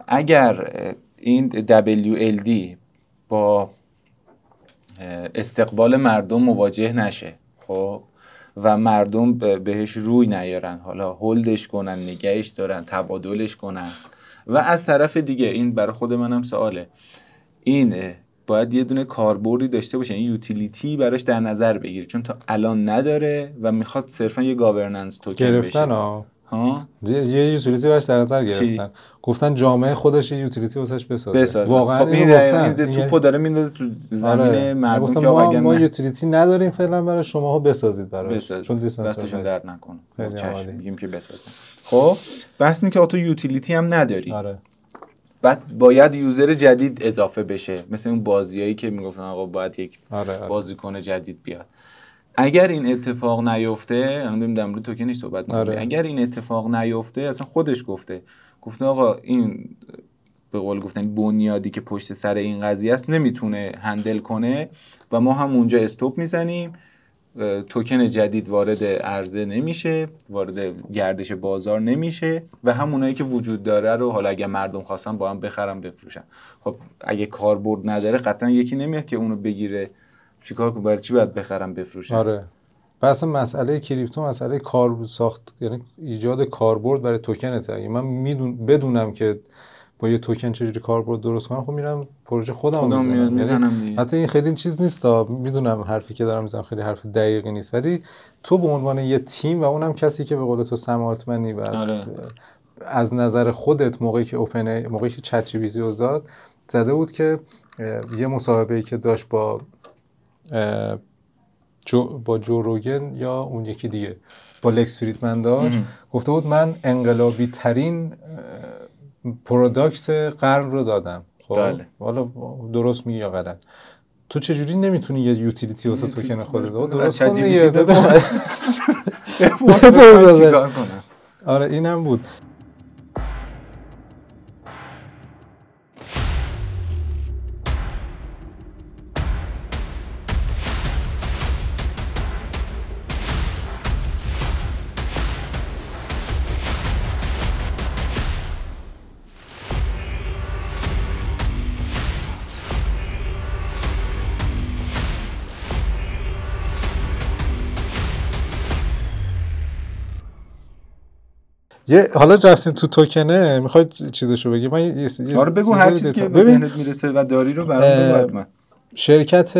S1: اگر این WLD با استقبال مردم مواجه نشه خب؟ و مردم به- بهش روی نیارن. حالا هولدش کنن نگهش دارن تبادلش کنن. و از طرف دیگه این برای خود منم سواله. این باید یه دونه کاربردی داشته باشه این یوتیلیتی براش در نظر بگیری چون تا الان نداره و می‌خواد صرفا یه گاورننس توکن
S2: گرفتن
S1: بشه
S2: ها
S1: ها؟
S2: یه یوتیلیتی براش در نظر؟ گرفتن. گفتن جامعه خودش یه یوتیلیتی واسش بسازه.
S1: بسازه.
S2: واقعا
S1: خب این
S2: اینو گفتن.
S1: این توپو داره میندازه تو زمین
S2: آره.
S1: مردم که
S2: ما ما یوتیلیتی نداریم فعلا برای شماها بسازید براش.
S1: بساز
S2: چون
S1: دستشون. درد نکنه.
S2: عالی.
S1: میگیم که بسازن. خب بحث اینه که تو یوتیلیتی هم نداری.
S2: آره.
S1: بعد باید یوزر جدید اضافه بشه. مثل اون بازیایی که می‌گفتن آقا باید یک
S2: آره, آره.
S1: بازیکن جدید بیاد. اگر این اتفاق نیفته الان داریم در مورد توکنش صحبت
S2: آره.
S1: اگر این اتفاق نیفته اصلا خودش گفته. گفته آقا این به قول گفتن بنیادی که پشت سر این قضیه است نمی‌تونه هندل کنه و ما هم اونجا استوب می‌زنیم. توکن جدید وارد عرضه نمیشه وارد گردش بازار نمیشه و همونایی که وجود داره رو حالا اگه مردم خواستن با هم بخرن بفروشن. خب اگه کاربرد نداره قطعا یکی نمیاد که اونو بگیره. چیکار کنه برای چی باید بخرن بفروشن
S2: آره. بس مسئله کریپتو مسئله کار ساخت یعنی ایجاد کاربرد برای توکنته. اگه من میدون بدونم که با یه توکن چجوری کاربرد درست کنم خب میرم پروژه خودم
S1: خودم
S2: می‌زنم.
S1: می‌زنم دیگه.
S2: حتی این خیلی چیز نیست می‌دونم حرفی که دارم می‌زنم خیلی حرف دقیقی نیست. ولی تو به عنوان یه تیم و اونم کسی که به قول تو سم آلتمنی و
S1: آره.
S2: از نظر خودت موقعی که اوپن موقعی که چت جی رو زد زده بود که یه مصاحبه ای که داشت با جو با جو روگن یا اون یکی دیگه. با لکس فریدمن داشت. گفته بود من انقلابی ترین product قرن رو دادم. خب؟
S1: بله.
S2: حالا درست میگی یا غلط. تو چجوری نمی‌تونی یه utility واسه توکن خودت؟ درست کن دیگه
S1: بده.
S2: داده.
S1: من چیکار کنم؟
S2: آره اینم بود. یه حالا رفتین تو توکنه می‌خواید چیزشو بگی؟ من یه
S1: آره بگو هر چیزی که به ذهنت می‌رسه و داری رو برام
S2: شرکت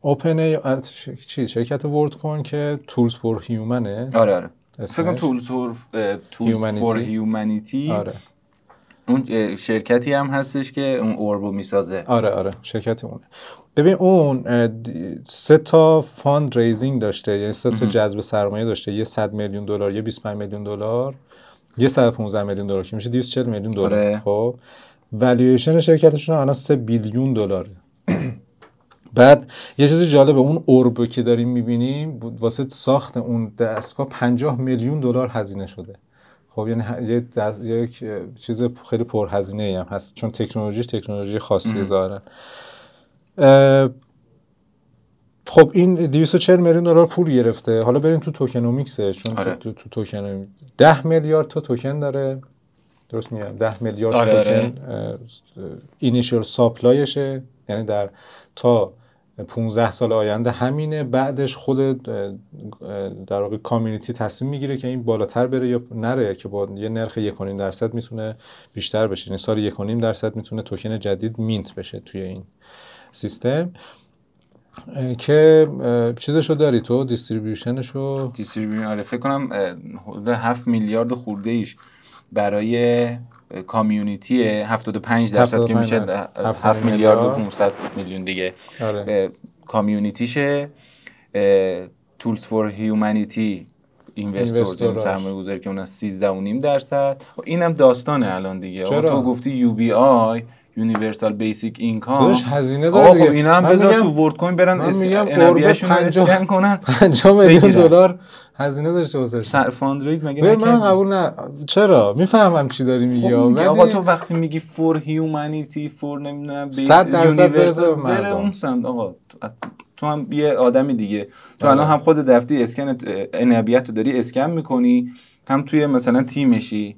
S2: اوپن ای چی؟ شرکت ورلد کوین که Tools for Human ـه
S1: آره آره. فکر کنم Tools for Tools for Humanity آره. اون شرکتی هم هستش که اون اوربو می‌سازه.
S2: آره آره شرکت اونه. ببین اون سه تا fundraising داشته یعنی سه تا جذب سرمایه داشته. یه 100 میلیون دلار یه 25 میلیون دلار یه 115 میلیون دلار که میشه 240 میلیون دلار. آره. خب والویشن شرکتشون الان 3 بیلیون دلاره. بعد یه چیزی جالبه اون اوربو که داریم می‌بینیم واسه ساخت اون دستگاه 50 میلیون دلار هزینه شده. خب یعنی یه یک چیز خیلی پرهزینه هم هست. چون تکنولوژی تکنولوژی خاصی ظاهرا. خب این 240 میلیون دلار پول گرفته. حالا بریم تو توکنومیکسه. چون آره. تو, تو, توکن 10 میلیارد تا توکن داره. درست میگم. 10 میلیارد آره توکن initial supply شه یعنی در تا 15 سال آینده همینه. بعدش خود در واقع community تصمیم می‌گیره که این بالاتر بره یا نره که با یه نرخ 1.5 درصد می‌تونه بیشتر بشه. یعنی سال 1.5 درصد می‌تونه توکن جدید mint بشه توی این سیستم. که چیزشو داری تو؟ distribution
S1: شو؟ distribution آره. فکر کنم حدود 7 میلیارد خورده ایش برای community 75 درصد که میشه 7 میلیارد و 500 میلیون دیگه. آره. community شه Tools for Humanity investor سرمایه گذاری که اون 13 و نیم درصد. اینم داستانه الان دیگه. تو گفتی UBI universal basic income
S2: خودش هزینه داره دیگه
S1: خب اینا هم بذار تو ورلد کوین برن من میگم اسکن کنن
S2: 50 میلیون دلار هزینه داشته واسه
S1: سر فاندریز مگه
S2: من قبول نه. چرا؟ می‌فهمم چی داری میگی
S1: خب آقا تو وقتی میگی فور هیومانیتی فور نمی‌دونم
S2: 100 درصد برسه بره
S1: اون سمت. آقا تو هم یه آدمی دیگه. تو الان هم خود دفتی اسکن انابیت رو داری اسکن می‌کنی هم توی مثلا تیمشی.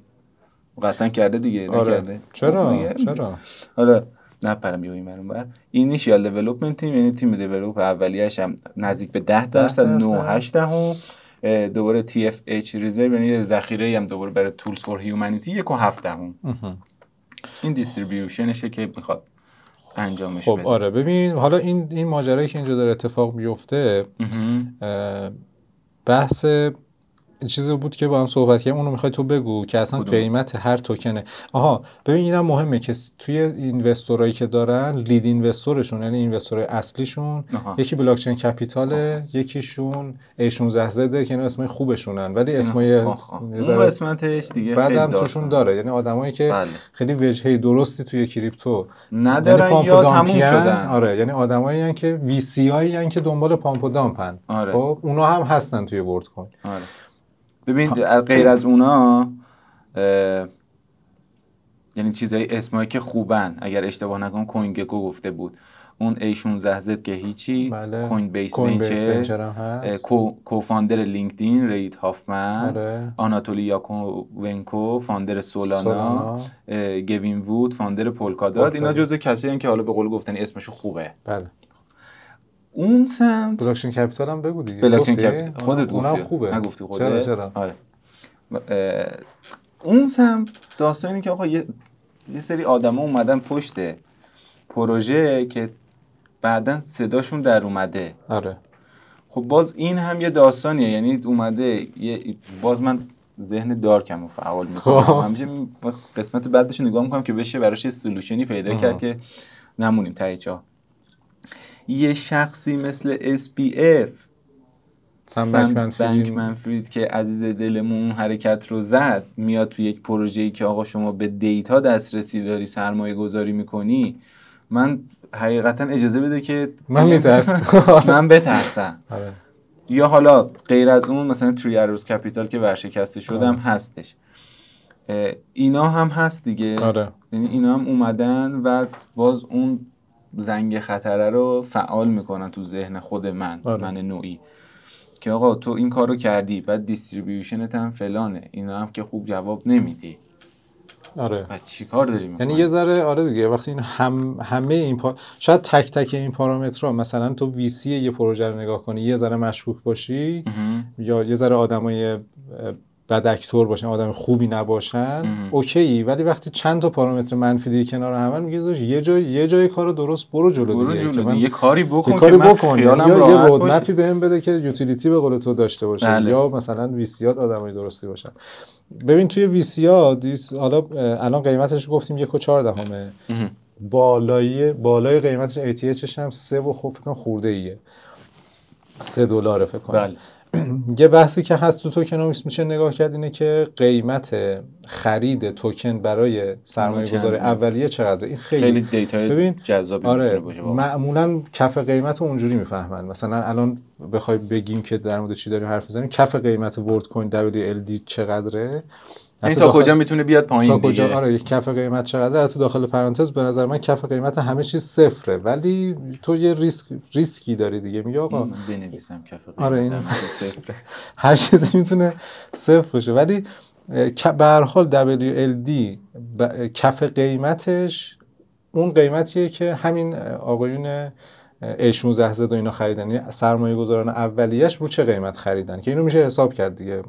S1: قطعا کرده دیگه
S2: آره. نکرده. چرا؟ چرا؟
S1: حالا نپرم بیایم برون بر initial development team یعنی تیم develop اولیه‌اش هم نزدیک به 10 درصد 9 8 دهم. دوباره TFH reserve یعنی ذخیره هم دوباره برای Tools for Humanity یک و هفت دهم. این distribution شه که می‌خواد انجامش
S2: خب آره. ببین حالا این این ماجرایی که اینجا داره اتفاق میفته بحث چیزی بود که با هم صحبت کردیم. اونو می‌خوای تو بگو که اصلا قیمت هر توکنه. آها ببین اینم مهمه که توی اینوستورایی که دارن لید اینوستورشون یعنی اینوستورای اصلیشون آها. یکی بلاک چین کپیتاله یکیشون ای 16 زده که اینا اسمای خوبشونن ولی اسمای
S1: اون قسمتش دیگه
S2: بعدم توشون داره. یعنی آدمایی که بله. خیلی وجهه درستی توی کریپتو.
S1: ندارن یعنی یا تموم شدن.
S2: آره یعنی آدمایی که وی سی هایی که دنبال پامپ و دامپن آره. خب اونا هم هستن توی ورد کن
S1: آره. ببین غیر از اونا یعنی چیزای اسمایی که خوبن. اگر اشتباه نکنم کوین گکو گفته بود. اون A16Z که هیچی
S2: بله.
S1: کوین بیس ونچر co-founder لینکدین رید هافمن آره. آناتولی یاکوونکو founder سولانا, گوین وود founder پولکادات اینا جزء کسایی که حالا به قول گفتن اسمشو خوبه.
S2: بله.
S1: اون سمت.
S2: بلاکچین کپیتال هم بگو دیگه.
S1: بلاکچین کپیتال. خودت گفتی.
S2: خوبه.
S1: نگفتی خودت.
S2: چرا چرا؟
S1: آره. اون سمت داستانی که آقا یه, یه سری آدما اومدن پشت پروژه که بعدا صداشون در اومده.
S2: آره.
S1: خب باز این هم یه داستانیه. یعنی اومده یه باز من ذهن دارکم و فعال می‌کنم. خب. همیشه قسمت بعدش نگاه می‌کنم که بشه براش یه سلوشنی پیدا کرد که نمونیم چاه یه شخصی مثل SPF
S2: سم
S1: بنکمن فرید که عزیز دلمون حرکت رو زد میاد تو یک پروژه‌ای که آقا شما به دیتا دسترسی داری سرمایه گذاری می‌کنی من حقیقتا اجازه بده که
S2: من میترسم
S1: من بترسم آره. یا حالا غیر از اون مثلا تری اروز کپیتال که ورشکسته شدم آره. هستش اینا هم هست دیگه
S2: آره.
S1: یعنی اینا هم اومدن و باز اون زنگ خطره رو فعال می‌کنن تو ذهن خود من آره. من نوعی. که آقا تو این کارو کردی بعد distribution ت هم فلانه اینا هم که خوب جواب نمیدی.
S2: آره.
S1: بعد چی کار داری
S2: یعنی یه ذره آره دیگه وقتی این هم همه این پا... شاید تک تک این پارامترها مثلا تو VC یه پروژه رو نگاه کنی یه ذره مشکوک باشی یا یه ذره آدمای بد اکتور باشن آدم خوبی نباشن اوکی ولی وقتی چند تا پارامتر منفی دیگه کنار هم میگه یه جای یه جای کار درست برو جلو
S1: برو
S2: دیگه
S1: جلو دیگه. یه کاری بکن
S2: یه کاری بکن یا یه
S1: راحت
S2: رود
S1: باشه.
S2: مپی بهم بده که یوتیلیتی به قول تو داشته باشه
S1: بله.
S2: یا مثلا ویسیات آدمای درستی باشن ببین توی ویسیا حالا الان قیمتش گفتیم یک و چهار دهمه
S1: مهم.
S2: بالایی بالای قیمتش ATHش هم سه و خب فکر خورده ایه سه دلاره فکر کنم
S1: بله
S2: یه بحثی که هست تو tokenomics میشه نگاه کرد اینه که قیمت خرید توکن برای سرمایه گذاری؟ اولیه چقدره این خیلی,
S1: خیلی data ی
S2: ببین،
S1: جذابی
S2: آره
S1: باشه.
S2: معمولا کف قیمت رو اونجوری می‌فهمن مثلا الان بخوای بگیم که در مورد چی داریم حرف بزنیم کف قیمت ورلد کوین WLD چقدره حتی
S1: تا
S2: داخل-
S1: کجا می‌تونه بیاد پایین
S2: تا کجا آره یک کف قیمت چقدره؟ حتی داخل پرانتز به نظر من کف قیمت همه چیز صفره. ولی تو یه ریسک ریسکی داری دیگه. میگه آقا
S1: بنویسم کف
S2: آره، این-. هر چیزی می‌تونه صفر باشه. ولی به هر حال WLD ب- کف قیمتش اون قیمتیه که همین آقایون A16 زد و اینا خریدن. یعنی سرمایه گذاران اولیش رو چه قیمت خریدن؟ که اینو میشه حساب کرد دیگه.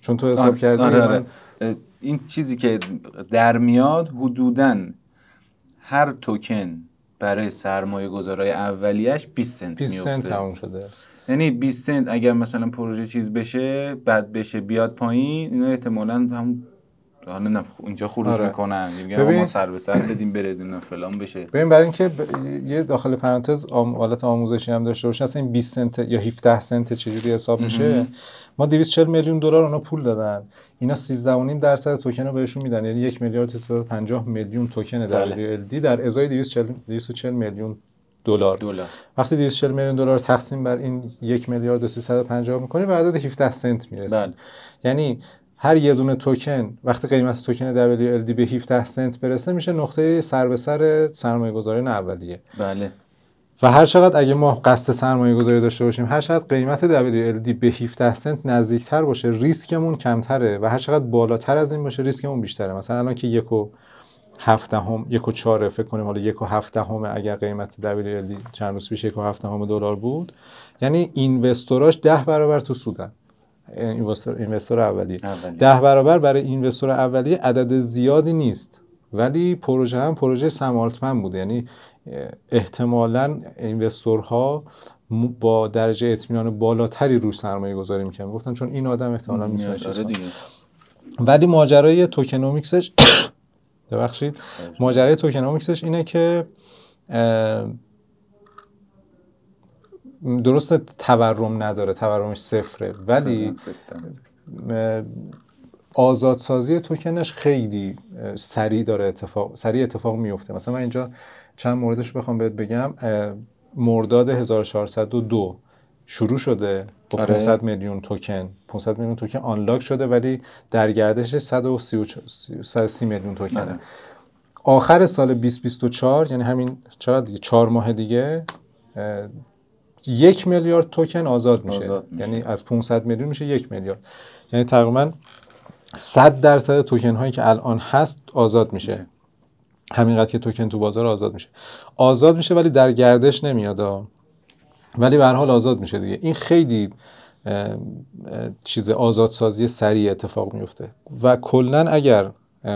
S2: چون تو حساب
S1: آره،
S2: کردی
S1: آره، این چیزی که در میاد حدودا هر توکن برای سرمایه گذارای اولیش 20 سنت
S2: 20
S1: میفته
S2: سنت تموم شده.
S1: یعنی 20 سنت اگر مثلا پروژه چیز بشه بعد بشه بیاد پایین اینا احتمالاً هم حالا نه اینجا خروج
S2: آره.
S1: می‌کنن. میگن
S2: ببین-
S1: ما سر به سر بدیم بره اینا فلان بشه.
S2: ببین برای اینکه ب... یه داخل پرانتز آم... حالت آموزشی هم داشته باشن اصلا این 20 سنت یا 17 سنت چجوری حساب میشه؟ ما 240 میلیون دلار اونا پول دادن. اینا 13.5 درصد توکن رو بهشون میدن. یعنی 1 میلیارد 350 میلیون توکن
S1: بله.
S2: WLD در ازای 240 240 میلیون دلار.
S1: دلار.
S2: وقتی 240 میلیون دلار تقسیم بر این 1 میلیارد و 350 می‌کنی به عدد 17 سنت می‌رسه
S1: بله.
S2: یعنی هر یه دونه توکن وقتی قیمت توکن WLD به 17 سنت برسه میشه نقطه سر به سر سرمایه گذاری اولیه.
S1: بله.
S2: و هر چقدر اگه ما قصد سرمایه گذاری داشته باشیم هر چقدر قیمت WLD به 17 سنت نزدیکتر باشه ریسکمون کمتره و هر چقدر بالاتر از این باشه ریسکمون بیشتره. مثلا الان که یک و هفته هم یک و چهاره فکر کنیم حالا یک و هفته همه اگر قیمت WLD چند روز پیش یک و هفته دلار بود یعنی اینوستوراش ده برابر تو سودن. اینوستور اولیه.
S1: اولی.
S2: ده برابر برای اینوستور اولیه عدد زیادی نیست. ولی پروژه هم پروژه سمالتمن بوده. یعنی احتمالا اینوستورها با درجه اطمینان بالاتری روش سرمایه گذاری می‌کنن گفتن چون این آدم احتمالا می‌تونه چیز
S1: آره
S2: ولی ماجرای tokenomics ش ببخشید. ماجرای tokenomics ش اینه که درسته تورم نداره تورمش صفره. ولی آزادسازی توکنش خیلی سریع داره اتفاق سریع اتفاق میفته. مثلا من اینجا چند موردش بخوام بهت بگم. مرداد 1402 شروع شده با
S1: آره.
S2: 500 میلیون توکن. 500 میلیون توکن unlock شده ولی در گردش 130 میلیون توکنه.
S1: آره.
S2: آخر سال 2024 یعنی همین چقدر دیگه؟ چهار ماه دیگه یک میلیارد توکن آزاد میشه.
S1: آزاد میشه.
S2: یعنی از 500 میلیون میشه یک میلیارد یعنی تقریبا 100 درصد توکن هایی که الان هست آزاد میشه
S1: میشه.
S2: همینقدر که توکن تو بازار آزاد میشه آزاد میشه ولی در گردش نمیاد. ولی به هر حال آزاد میشه دیگه این خیلی چیز آزادسازی سریع اتفاق میفته و کلا اگر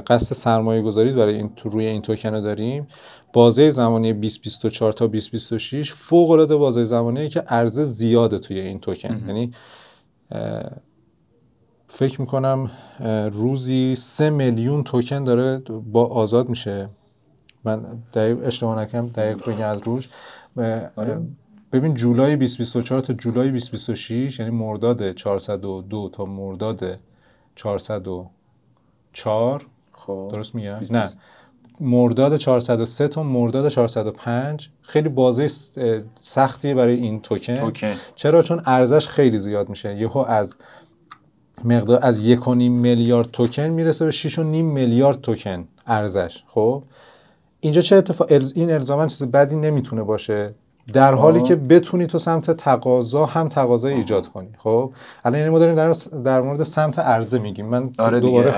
S2: قصد سرمایه گذاری برای این تو روی این توکن رو داریم بازه زمانی 2024 تا 2026 فوق العاده بازه زمانیه که عرضه زیاده توی این توکن. یعنی فکر می‌کنم روزی سه میلیون توکن داره با آزاد میشه. من دقیق اشتباه نکنم دقیق بگم از روش.
S1: آره.
S2: ببین جولای 2024 تا جولای 2026 یعنی مرداد 402 تا مرداد 404
S1: خب.
S2: درست میگم؟ نه. مرداد 403 تا مرداد 405 خیلی بازه س- اه، سختیه برای این توکن.
S1: توکن.
S2: چرا؟ چون ارزش خیلی زیاد میشه. یهو از مقدار از یک و نیم میلیارد توکن می‌رسه به 6 و نیم میلیارد توکن ارزش. خب؟ اینجا چه اتفاق این الزاما چیز بدی نمی‌تونه باشه. در حالی
S1: آه.
S2: که بتونی تو سمت تقاضا هم تقاضا ایجاد کنی. خب؟ الان یعنی ما داریم در, در مورد سمت عرضه میگیم. من
S1: آره
S2: دوباره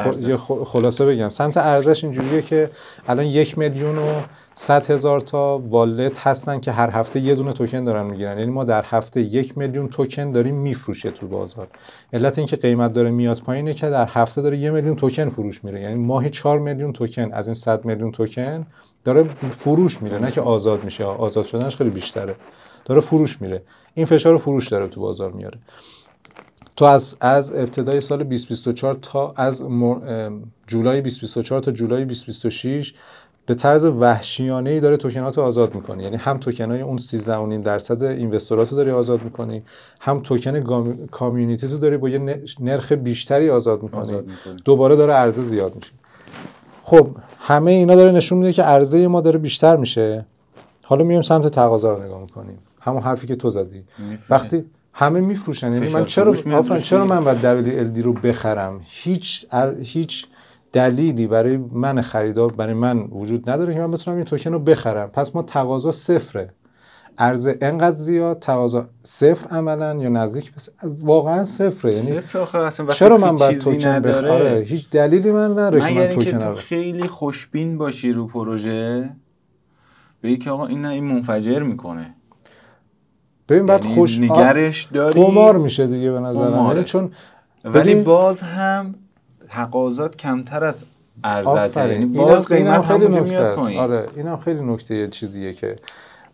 S2: خلاصه بگم. سمت ارزش اینجوریه که الان یک میلیون و 100 هزار تا والت هستن که هر هفته یه دونه توکن دارن می‌گیرن. یعنی ما در هفته یک میلیون توکن داریم میفروشه تو بازار. علت اینکه قیمت داره میاد پایینه که در هفته داره یه میلیون توکن فروش میره. یعنی ماهی 4 میلیون توکن از این 100 میلیون توکن داره فروش میره. نه که آزاد میشه. آزاد شدنش خیلی بیشتره. داره فروش میره. این فشار فروش داره تو بازار میاره. تو از از ابتدای سال 2024 تا از جولای 2024 تا جولای 2026 به طرز وحشیانه ای داره توکنات رو آزاد می‌کنی. یعنی هم توکن های اون 13.5 درصد اینوستورات رو داری آزاد می‌کنی هم توکن کامیونیتی تو داری با یه نرخ بیشتری آزاد می‌کنی. دوباره داره عرضه زیاد میشه. خب همه اینا داره نشون میده که عرضه ما داره بیشتر میشه. حالا میایم سمت تقاضا رو نگاه می‌کنیم. همون حرفی که تو زدی. وقتی همه میفروشن یعنی من چرا چرا من باید دی رو بخرم؟ هیچ هیچ دلیلی برای من خریدار برای من وجود نداره که من بتونم این توکن رو بخرم. پس ما تقاضا صفره. عرضه انقدر زیاد تقاضا صفر عملا یا نزدیک بس واقعا صفره. یعنی
S1: صفر
S2: چرا من باید توکن بخرم؟ هیچ دلیلی من نداره
S1: که من توکن تو خیلی خوشبین باشی رو پروژه؟ به که آقا این این منفجر می‌کنه.
S2: ببین بعد یعنی خوش
S1: نگرش داری؟
S2: قمار میشه دیگه به نظرم. یعنی چون
S1: ولی باز هم تقاضات کمتر از ارزش یعنی باز قیمت خیلی نکته
S2: آره اینم خیلی نکته چیزیه که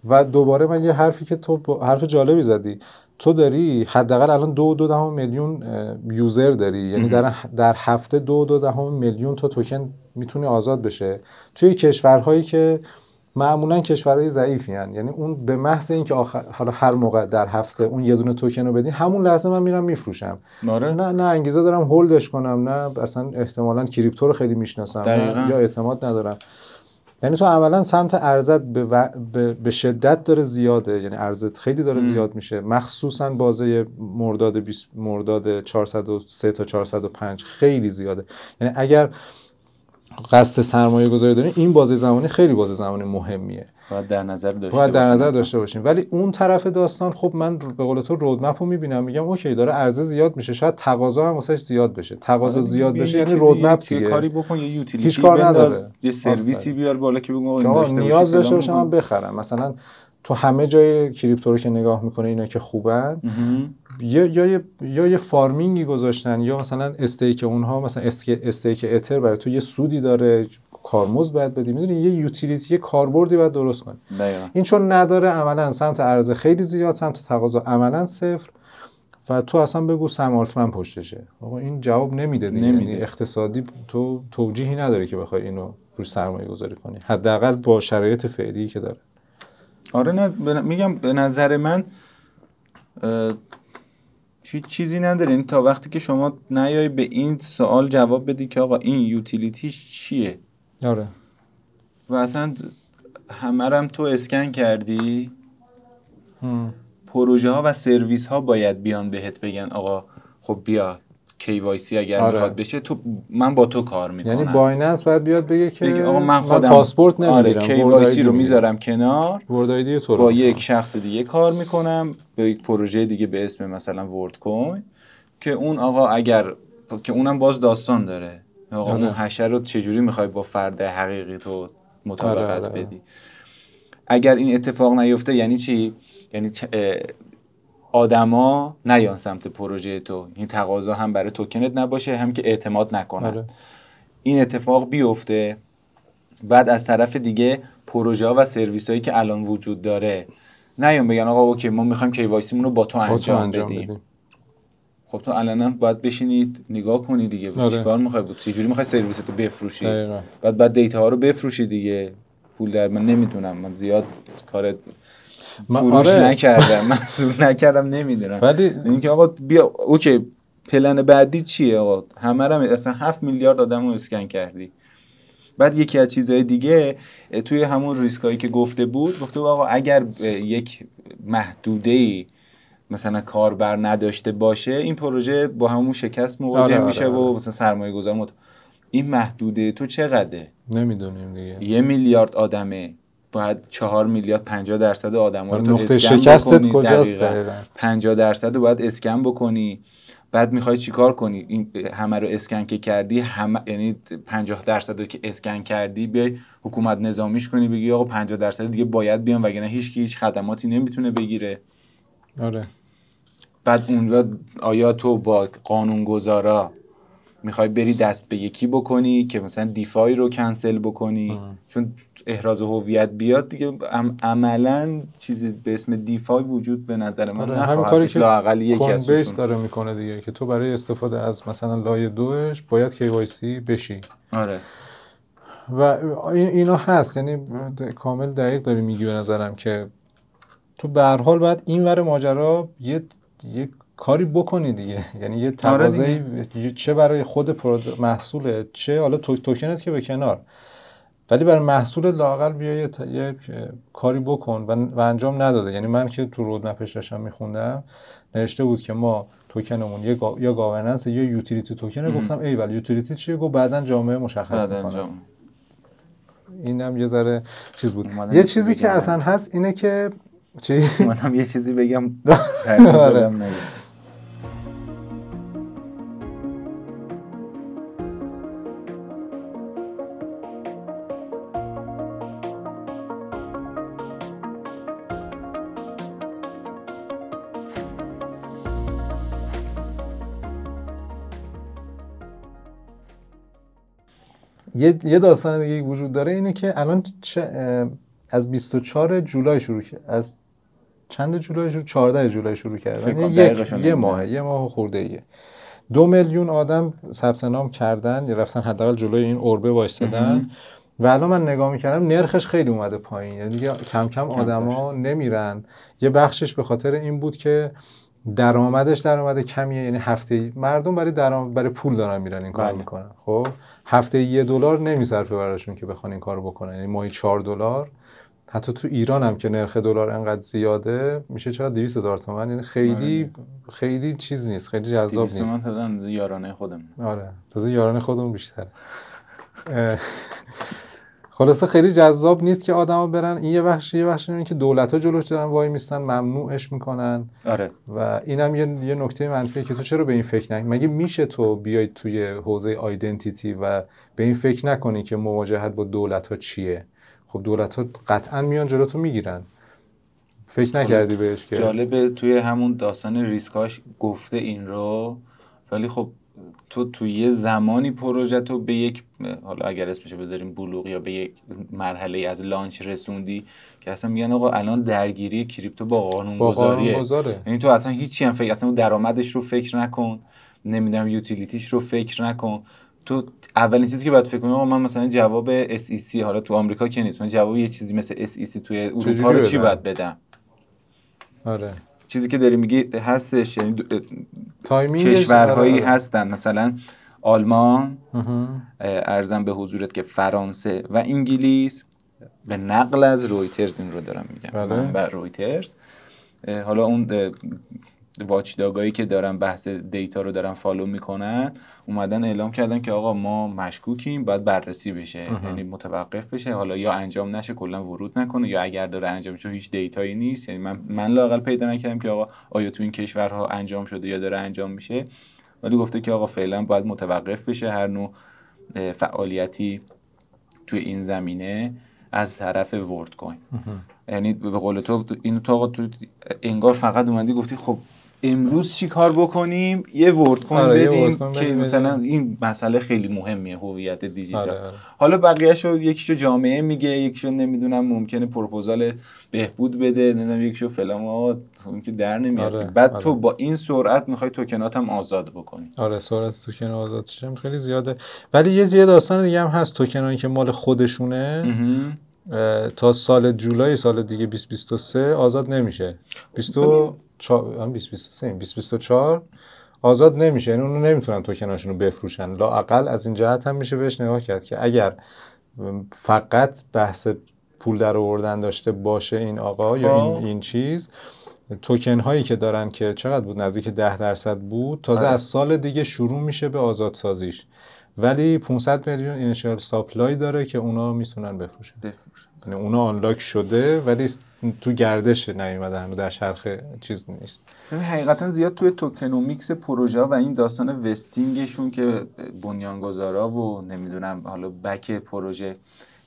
S2: و دوباره من یه حرفی که تو حرف جالبی زدی. تو داری حداقل الان دو دو دهم میلیون یوزر داری. یعنی در در هفته دو دو دهم میلیون تا توکن می‌تونه آزاد بشه. توی کشورهایی که معمولا کشورهای ضعیفی هن. یعنی اون به محض اینکه آخر حالا هر موقع در هفته اون یه دونه توکن رو بدی همون لحظه من میرم میفروشم.
S1: آره.
S2: نه نه انگیزه دارم هولدش کنم نه اصلا احتمالا کریپتو رو خیلی می‌شناسم یا اعتماد ندارم. یعنی تو عملا سمت ارزت به, و... به... به شدت داره زیاده. یعنی ارزت خیلی داره زیاد میشه. مخصوصا بازه مرداد 20 مرداد 403 تا 405 خیلی زیاده. یعنی اگر قصد سرمایه گذاری داریم این بازه زمانی خیلی بازه زمانی مهمیه.
S1: باید در نظر داشته
S2: باید در نظر داشته باشیم. ولی اون طرف داستان خب من به قول تو رودمپ رو می‌بینم میگم اوکی داره عرضه زیاد میشه شاید تقاضا هم واسش زیاد بشه. تقاضا آره زیاد بشه یعنی رودمپ دیگه.
S1: کاری بکن یه یوتیلیتی
S2: هیچ کار نداره.
S1: یه سرویسی بیار بالا که بگم
S2: نیاز داشته باشم من بخرم. مثلا تو همه جای کریپتو رو که نگاه می‌کنه اینا که خوبن یا یا یا یه فارمینگی گذاشتن یا مثلا استیک اونها مثلا استیک اتر برای تو یه سودی داره کارمزد باید بدی. می‌دونی؟ یه یوتیلیتی یه کاربردی باید درست کنی. این چون نداره عملا سمت عرضه خیلی زیاد سمت تقاضا عملا صفر. و تو اصلا بگو سم آلتمن پشتشه. آقا این جواب نمیده دیگه. یعنی اقتصادی تو توجیهی نداره که بخوای اینو روش سرمایه گذاری کنی. حداقل با شرایط فعلی که داره.
S1: آره نه میگم به نظر من هیچ چیزی نداره. این تا وقتی که شما نیای به این سوال جواب بدی که آقا این یوتیلیتیش چیه؟
S2: آره.
S1: و اصلا همه تو اسکن کردی؟ پروژه ها و سرویس ها باید بیان بهت بگن آقا خب بیا. KYC اگر آره. می‌خواد بشه تو من با تو کار می‌کنم.
S2: یعنی بایننس باید بیاد بگه که بگه
S1: آقا من خودم
S2: پاسپورت نمی‌گیرم
S1: آره KYC رو می‌ذارم کنار.
S2: ورد تو
S1: با یک شخص دیگه کار می‌کنم به یک پروژه دیگه به اسم مثلا ورد کوین که اون آقا اگر که اونم باز داستان داره. آقا آره. اون حشر رو چجوری می‌خوای با فرد حقیقی تو مطابقت آره، آره. بدی؟ اگر این اتفاق نیفته یعنی چی؟ یعنی آدما نیان سمت پروژه تو. این تقاضا هم برای توکنت نباشه هم که اعتماد نکنن. آره. این اتفاق بیفته. بعد از طرف دیگه پروژه ها و سرویس هایی که الان وجود داره. نیان بگن آقا okay ما می‌خوایم KYC مون رو با تو انجام, انجام بدیم. خب تو الان باید بشینید نگاه کنی دیگه. آره. چیکار می‌خوای؟ بود چجوری می‌خوای سرویس تو بفروشی؟ بعد بعد data ها رو بفروشی دیگه. پول در من نمی‌دونم. من زیاد کار فروش آره. نکردم. محصول نکردم نمی‌دونم.
S2: ولی
S1: اینکه آقا بیا okay plan بعدی چیه آقا؟ همه رو اصلا 7 میلیارد آدم رو اسکن کردی. بعد یکی از چیزهای دیگه توی همون ریسکایی که گفته بود گفته بود آقا اگر یک محدوده ای مثلا کاربر نداشته باشه این پروژه با همون شکست مواجه آره, آره، میشه و آره. مثلا سرمایه گذار این محدوده تو چقدره؟
S2: نمی‌دونیم دیگه.
S1: یه میلیارد آدمه. باید چهار میلیارد 50 درصد آدم رو
S2: تو نقطه شکستت کجاست
S1: 50 درصد رو باید اسکن بکنی. بعد می‌خوای چیکار کنی؟ این همه رو اسکن که کردی همه یعنی 50 درصد رو که اسکن کردی بیای حکومت نظامیش کنی بگی آقا 50 درصد دیگه باید بیان وگرنه هیچ کی هیچ خدماتی نمی‌تونه بگیره.
S2: آره.
S1: بعد اونجا آیا تو با قانونگذارا می‌خوای بری دست به یکی بکنی که مثلا دیفای رو کنسل بکنی. چون احراز هویت بیاد دیگه عملا چیزی به اسم دیفای وجود به نظر من
S2: آره همین کاری که یکی بیس داره می‌کنه دیگه که تو برای استفاده از مثلا لایه دوش باید KYC بشی.
S1: آره.
S2: و اینا هست یعنی کامل دقیق داری میگی به نظرم که تو به هر حال باید این ور ماجرا یه یه کاری بکنی دیگه. یعنی یه آره تقاضایی چه برای خود محصول چه حالا تو... توکنت که به کنار. ولی برای محصول لاقل بیا یه, یه کاری بکن و... و انجام نداده. یعنی من که تو رودمپش داشتم میخوندم نوشته بود که ما توکنمون یه گا... یا گاورننس یا یوتیلیتی توکن گفتم ای ولی یوتیلیتی چیه؟ گفت بعدا جامعه مشخص می‌کنه. اینم یه ذره چیز بود. یه چیزی که اصلا هست اینه که چی؟
S1: منم یه چیزی بگم.
S2: یه یه داستان دیگه وجود داره اینه که الان چه از 24 جولای شروع از چند جولای شروع؟ 14 جولای شروع کردن. یک یه ماه یه ماه خورده ایه دو میلیون آدم ثبت نام کردن یا رفتن حداقل جلوی این اوربه وایستادن. و الان من نگاه می‌کردم نرخش خیلی اومده پایین. یعنی دیگه کم کم آدما نمیرن. یه بخشش به خاطر این بود که درآمدش درآمد کمیه یعنی هفته مردم برای درآمد برای پول دارن میرن این کار بله. می‌کنن. خب؟ هفته یه دلار نمیصرفه براشون که بخوان این کارو بکنن. یعنی ماهی 4 دلار. حتی تو ایران هم که نرخ دلار انقدر زیاده میشه چقدر؟ 200 هزار تومن یعنی خیلی بله. خیلی چیز نیست. خیلی جذاب نیست.
S1: تومن یارانه خودم
S2: آره. تازه یارانه خودمون بیشتر خلاصه خیلی جذاب نیست که آدما برن. این یه بخش یه بخش اینه که دولت ها جلوش دارن وای میستن ممنوعش می‌کنن.
S1: آره.
S2: و اینم یه یه نکته منفیه که تو چرا به این فکر نکنی مگه میشه تو بیای توی حوزه آیدنتیتی و به این فکر نکنی که مواجهت با دولت ها چیه؟ خب دولت ها قطعا میان جلو تو می‌گیرن. فکر نکردی بهش که؟
S1: جالبه توی همون داستان ریسکاش گفته این رو. ولی خب تو توی یه زمانی پروژه تو به یک حالا اگر اسمشو بذاریم بلوغ یا به یک مرحله از لانچ رسوندی که اصلا میگن آقا الان درگیری کریپتو با قانون گذاریه یعنی تو اصلا هیچی هم فکر اصلا درآمدش رو فکر نکن نمی‌دونم یوتیلیتیش رو فکر نکن. تو اولین چیزی که باید فکر کنی آقا من مثلا جواب SEC حالا تو آمریکا که نیست من جواب یه چیزی مثل SEC توی اروپا رو چی باید بدم؟
S2: آره.
S1: چیزی که داری میگی هستش یعنی کشورهایی. هستن. مثلا آلمان ارزم به حضورت که فرانسه و انگلیس. به نقل از رویترز این رو دارم میگم. بله. رویترز. حالا اون watchdog ایی که دارن بحث data رو دارن follow می‌کنن اومدن اعلام کردن که آقا ما مشکوکیم باید بررسی بشه یعنی متوقف بشه. حالا یا انجام نشه کلا ورود نکنه یا اگر داره انجام شده هیچ data یی نیست. یعنی من من لاقل پیدا نکردم که آقا آیا تو این کشورها انجام شده یا داره انجام میشه. ولی گفته که آقا فعلا باید متوقف بشه هر نوع فعالیتی توی این زمینه از طرف ورد کوین یعنی به قول تو اینو تو تو انگار فقط اومدی گفتی خب امروز چی کار بکنیم؟ یه ورد کوین آره بدیم که مثلا این مسئله خیلی مهمیه هویت دیجیتال. آره آره. حالا بقیه‌شو یکیشو جامعه میگه یکیشو نمی‌دونم ممکنه پروپوزال بهبود بده نمی‌دونم یکیشو فلان اون که در نمیاد. آره. بعد تو آره. با این سرعت می‌خوای توکنات هم آزاد بکنی.
S2: آره سرعت توکن آزاد خیلی زیاده. ولی یه داستان دیگه هم هست توکنایی که مال خودشونه. تا سال جولای سال دیگه 2023 آزاد نمیشه. 2024 آزاد نمیشه یعنی اونو نمی‌تونن توکناشون رو بفروشن. لاقل از این جهت هم میشه بهش نگاه کرد که اگر فقط بحث پول در آوردن داشته باشه این آقا یا این, خب. این چیز توکن هایی که دارن که چقدر بود؟ نزدیک ده درصد بود. تازه آره. از سال دیگه شروع میشه به آزاد سازیش ولی 500 میلیون initial supply داره که اونا می‌تونن بفروشن. یعنی اونا unlock شده ولی تو گردش نیومده هنوز در چرخه چیز نیست.
S1: حقیقتا زیاد توی tokenomics پروژه و این داستان vesting شون که بنیانگذارا و نمی‌دونم حالا back پروژه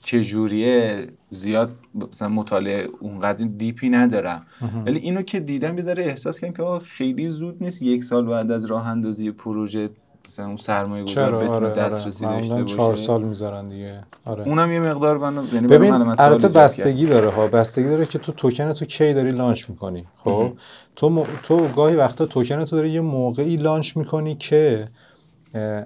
S1: چجوریه زیاد مثلا مطالعه اونقدر deep ی ندارم. ولی اینو که دیدم یه ذره احساس کردم که خیلی زود نیست یک سال بعد از راه اندازی پروژه مثلا اون سرمایه گذار بتونه آره, آره. دسترسی آره. داشته باشه
S2: چهار سال می‌ذارن دیگه
S1: آره. اونم یه مقدار من یعنی
S2: ببین البته بستگی داره ها بستگی داره که تو توکن تو کی داری لانچ می‌کنی خب تو م... تو گاهی وقتا توکن تو داری یه موقعی لانچ می‌کنی که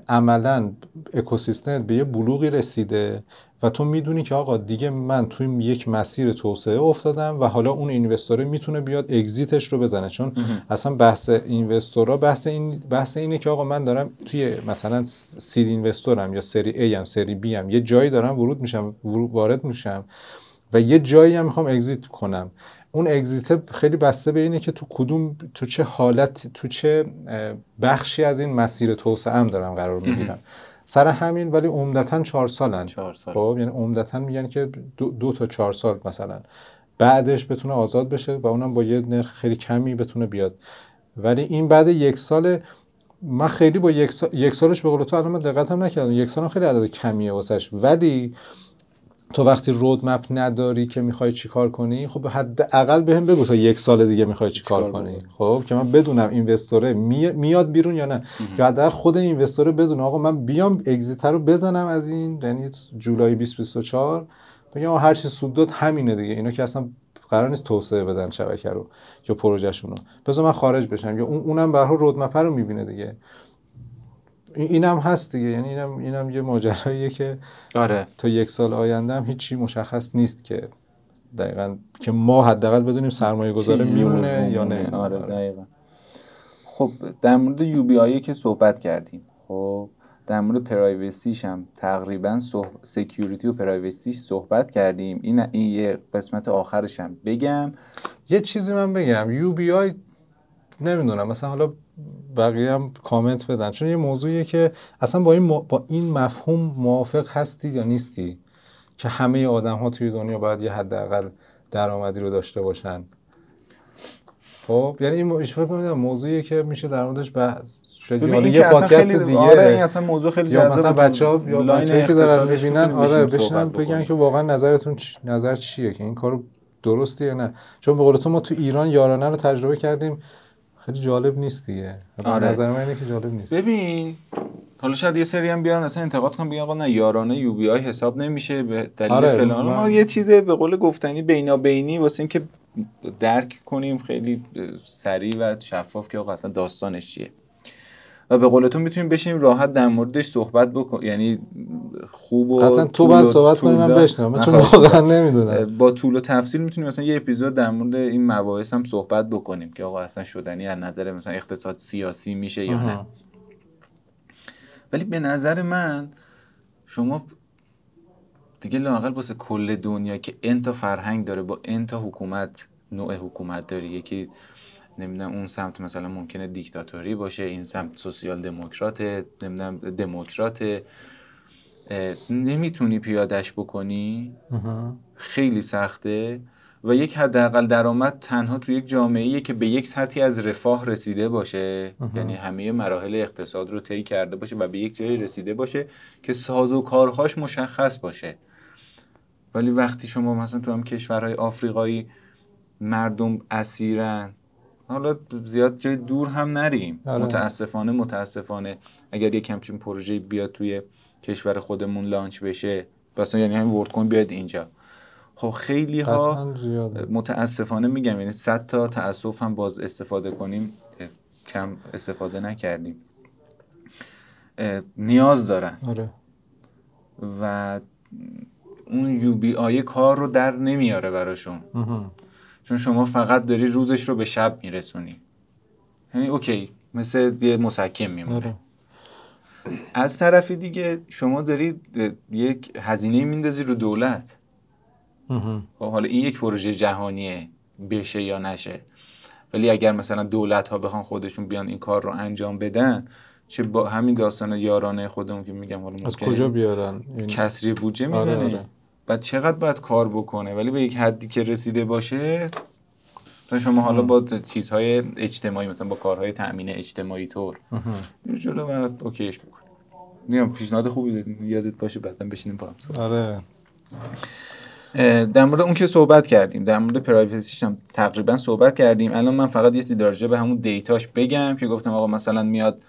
S2: عملا اکوسیستمت به یه بلوغی رسیده و تو می‌دونی که آقا دیگه من توی یک مسیر توسعه افتادم و حالا اون اینوستوره می‌تونه بیاد اگزیتش رو بزنه. چون اصلا بحث اینوستورا بحث این بحث اینه که آقا من دارم توی مثلا سید اینوستورم یا سری A هم سری B هم یه جایی دارم ورود میشم وارد میشم و یه جایی هم می‌خوام اگزیت کنم. اون اگزیت خیلی بسته به اینه که تو کدوم تو چه حالت تو چه بخشی از این مسیر توسعه هم دارم قرار می‌گیرم. سر همین ولی عمدتا چهار سالن.
S1: چهار سال.
S2: خب یعنی عمدتا میگن که دو, دو تا چهار سال مثلا. بعدش بتونه آزاد بشه و اونم با یه نرخ خیلی کمی بتونه بیاد. ولی این بعد یک سال من خیلی با یک, سال، یک سالش به قول تو الان من دقت هم نکردم. یک سال هم خیلی عدد کمیه واسش. ولی تو وقتی رودمپ نداری که می‌خوای چیکار کنی خب حداقل بهم بگو تا یک سال دیگه می‌خوای چیکار کنی. خب که من بدونم اینوستوره میاد بیرون یا نه. یا حداقل خود اینوستوره بدونه آقا من بیام اگزیتر رو بزنم از این یعنی جولای 2024 بگم هر چی سود داد همینه دیگه. اینا که اصلا قرار نیست توسعه بدن شبکه رو یا پروژهشون رو. بذار من خارج بشم. یا اونم به هر رودمپ رو می‌بینه دیگه. اینم هست دیگه. یعنی اینم اینم یه ماجراییه که
S1: آره.
S2: تا یک سال آینده هم هیچی مشخص نیست که دقیقا که ما حداقل بدونیم سرمایه گذاره میمونه یا نه.
S1: آره دقیقا. خب در مورد یو بی آیی که صحبت کردیم. خب در مورد privacy ش هم تقریبا security و privacy ش صحبت کردیم. این این یه قسمت آخرش هم بگم.
S2: یه چیزی من بگم. UBI نمی‌دونم مثلا حالا بقیه هم کامنت بدن. چون یه موضوعیه که اصلا با این, با این مفهوم موافق هستی یا نیستی که همه آدم ها توی دنیا باید یه حداقل درآمدی رو داشته باشن؟ خب یعنی این فکر کنید موضوعیه که میشه در موردش بحث شاید یه پادکست دیگه.
S1: آره این اصلا موضوع خیلی
S2: یا مثلا بچه‌ها یا بچه‌ای که دارن می‌بینن آره بشینن بگن که واقعا نظرتون نظر چیه که این کارو درسته یا نه؟ چون به قول تو ما تو ایران یارانه رو تجربه کردیم. خیلی جالب نیست دیگه. آره. نظر من اینه که جالب نیست.
S1: ببین حالا شاید یه سری هم بیان اصلا انتقاد کنن بگن آقا نه یارانه یو بی آی حساب نمیشه به دلیل آره فلان. ما یه چیز به قول گفتنی بینا بینی واسه که درک کنیم خیلی سریع و شفاف که آقا اصلا داستانش چیه. و به قولتون می‌تونیم بشیم راحت در موردش صحبت بکن یعنی خوب و
S2: قطعا تو باید صحبت کنیم من بشنم چون واقعا نمی‌دونم.
S1: با طول و تفصیل می‌تونیم مثلا یه اپیزود در مورد این مباحث هم صحبت بکنیم که آقا اصلا شدنی از نظر مثلا اقتصاد سیاسی میشه یا نه. ولی به نظر من شما دیگه لاقل واسه کل دنیا که انتا فرهنگ داره با انتا حکومت نوع حکومت داره یکی نمی‌دونم اون سمت مثلا ممکنه دیکتاتوری باشه این سمت سوسیال دموکرات نمی‌دونم دموکرات نمی‌تونی پیادش بکنی؟ خیلی سخته و یک حداقل درآمد تنها تو یک جامعه که به یک سطحی از رفاه رسیده باشه. یعنی همه مراحل اقتصاد رو طی کرده باشه و به یک جایی رسیده باشه که ساز و کارهاش مشخص باشه. ولی وقتی شما مثلا تو هم کشورهای آفریقایی مردم اسیرن حالا زیاد جای دور هم نریم. آره. متاسفانه متاسفانه. اگر یک همچین پروژه بیاد توی کشور خودمون لانچ بشه مثلا یعنی همین ورد کوین بیاد اینجا. خب خیلی ها متاسفانه میگم یعنی صد تا تاسف هم باز استفاده کنیم کم استفاده نکردیم. نیاز دارن.
S2: آره.
S1: و اون یو بی آی کار رو در نمیاره براشون. چون شما فقط داری روزش رو به شب میرسونی. یعنی اوکی مثل یه مسکم میمونه. آره. از طرفی دیگه شما داری یک هزینه میندازی رو دولت. خب حالا این یک پروژه جهانیه بشه یا نشه. ولی اگر مثلا دولت ها بخوان خودشون بیان این کار رو انجام بدن چه با همین داستان یارانه خودمون که میگم حالا
S2: از کجا بیارن؟
S1: کسری بودجه می‌زنه. آره, آره. بعد چقدر باید کار بکنه؟ ولی به یک حدی که رسیده باشه تا شما حالا با چیزهای اجتماعی مثلا با کارهای تأمین اجتماعی طور. جلو بعد اوکیش بکنه میگم پیشنهاد خوبی یادت باشه بعدا بشینیم با هم
S2: آره.
S1: در مورد اون که صحبت کردیم در مورد پرایوسیش هم تقریبا صحبت کردیم. الان من فقط یه سری به همون دیتاش بگم که گفتم آقا مثلا میاد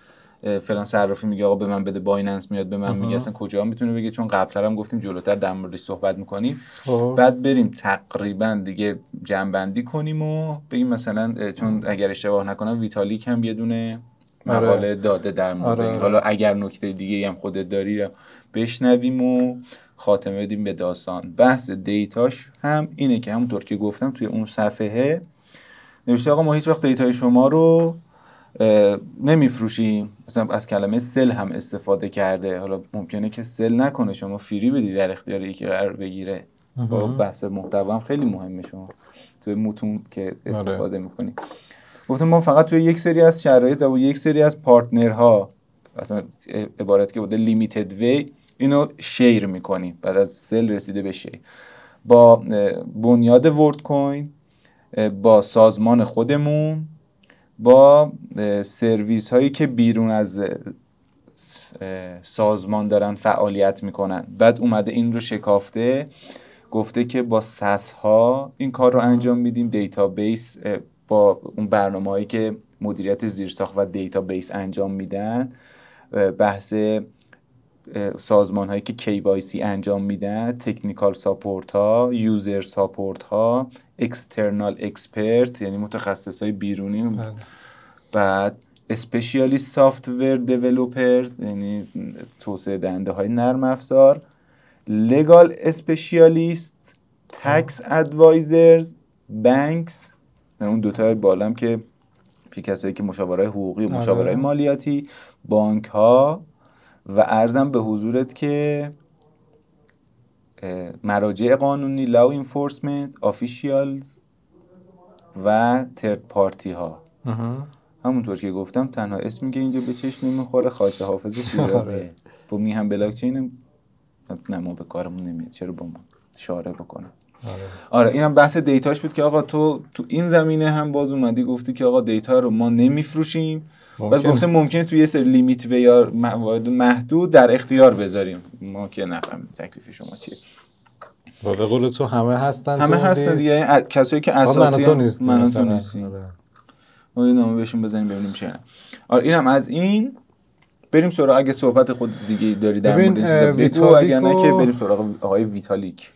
S1: فلان صرافی میگه آقا به من بده بایننس میاد به من میگه اصلا کجا می‌تونه بگه چون قبلتر هم گفتیم جلوتر در موردش صحبت می‌کنیم خب. بعد بریم تقریبا دیگه جنبندی کنیم و بگیم مثلا چون اگر اشتباه نکنم ویتالیک هم یه دونه آره. مقاله داده در مورد آره. حالا اگر نکته دیگه هم خودت داری بشنویم و خاتمه بدیم به داستان بحث data ش هم اینه که همونطور که گفتم توی اون صفحه نوشته آقا ما هیچ وقت data ی شما رو نمیفروشیم. مثلا از کلمه sell هم استفاده کرده. حالا ممکنه که sell نکنه. شما free بدی در اختیار یکی قرار بگیره. با بحث محتوا هم خیلی مهمه شما. توی متون که آره. استفاده می‌کنی. گفتم ما فقط توی یک سری از شرایط و یک سری از partner ها مثلا عبارت که بوده limited way اینو share می‌کنیم. بعد از sell رسیده به share با بنیاد ورلد کوین با سازمان خودمون با سرویس هایی که بیرون از سازمان دارن فعالیت می‌کنن. بعد اومده این رو شکافته گفته که با سس ها این کار رو انجام میدیم. database با اون برنامه هایی که مدیریت زیرساخت و دیتابیس انجام میدن بحث سازمان هایی که KYC انجام میدن technical support ها user support ها external expert یعنی متخصص های بیرونی. بله. بعد especially software developers یعنی توسعه دهنده های نرم افزار. legal specialist tax advisors banks اون دوتا بالام که کسایی که مشاوره حقوقی و آره. مشاوره مالیاتی بانک ها و عرضم به حضورت که مراجع قانونی law enforcement officials و third party ها همونطور که گفتم تنها اسمی که اینجا به چشم نمی‌خوره خاطر حافظ شیرازیه و می هم بلاک چین نه ما به کارمون نمیاد. چرا با ما شاره بکنم آره. آره اینم بحث دیتاش بود که آقا تو تو این زمینه هم باز اومدی گفتی که آقا دیتا رو ما نمیفروشیم بعد گفته ممکنه توی یه سری لیمیت و یا موارد محدود در اختیار بذاریم. ما که نفهمیم تکلیف شما چیه.
S2: و به قول تو همه هستن
S1: همه هستن دیگه. کسایی که اساسی
S2: من تو نیست
S1: من تو نیست ما نامه بهشون بزنیم ببینیم چه آره اینم از این. بریم سراغ اگه صحبت خود دیگه داری در مورد بگو اگر نه که بریم سراغ آقای ویتالیک.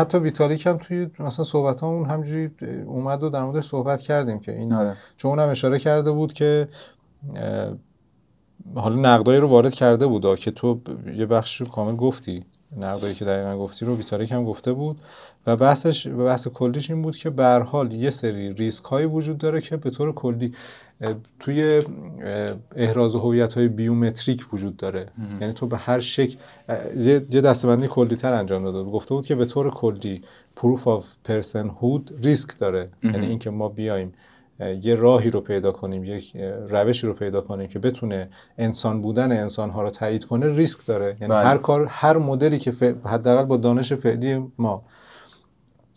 S2: حتی ویتالیک هم توی مثلا صحبت اون همجوری اومد و در موردش صحبت کردیم که این آره. چون اونم اشاره کرده بود که حالا نقدایی رو وارد کرده بود که تو یه بخش رو کامل گفتی نقدایی که دقیقا گفتی رو ویتالیک هم گفته بود. و بحثش و بحث کلیش این بود که به حال یه سری ریسک هایی وجود داره که به طور کلی توی احراز هویت های بیومتریک وجود داره. یعنی تو به هر شکل یه دسته‌بندی کلی تر انجام داده گفته بود که به طور کلی proof of personhood ریسک داره. یعنی اینکه ما بیایم یه راهی رو پیدا کنیم یک روشی رو پیدا کنیم که بتونه انسان بودن انسان ها رو تایید کنه ریسک داره. یعنی بله. هر کار هر مدلی که حداقل با دانش فعلی ما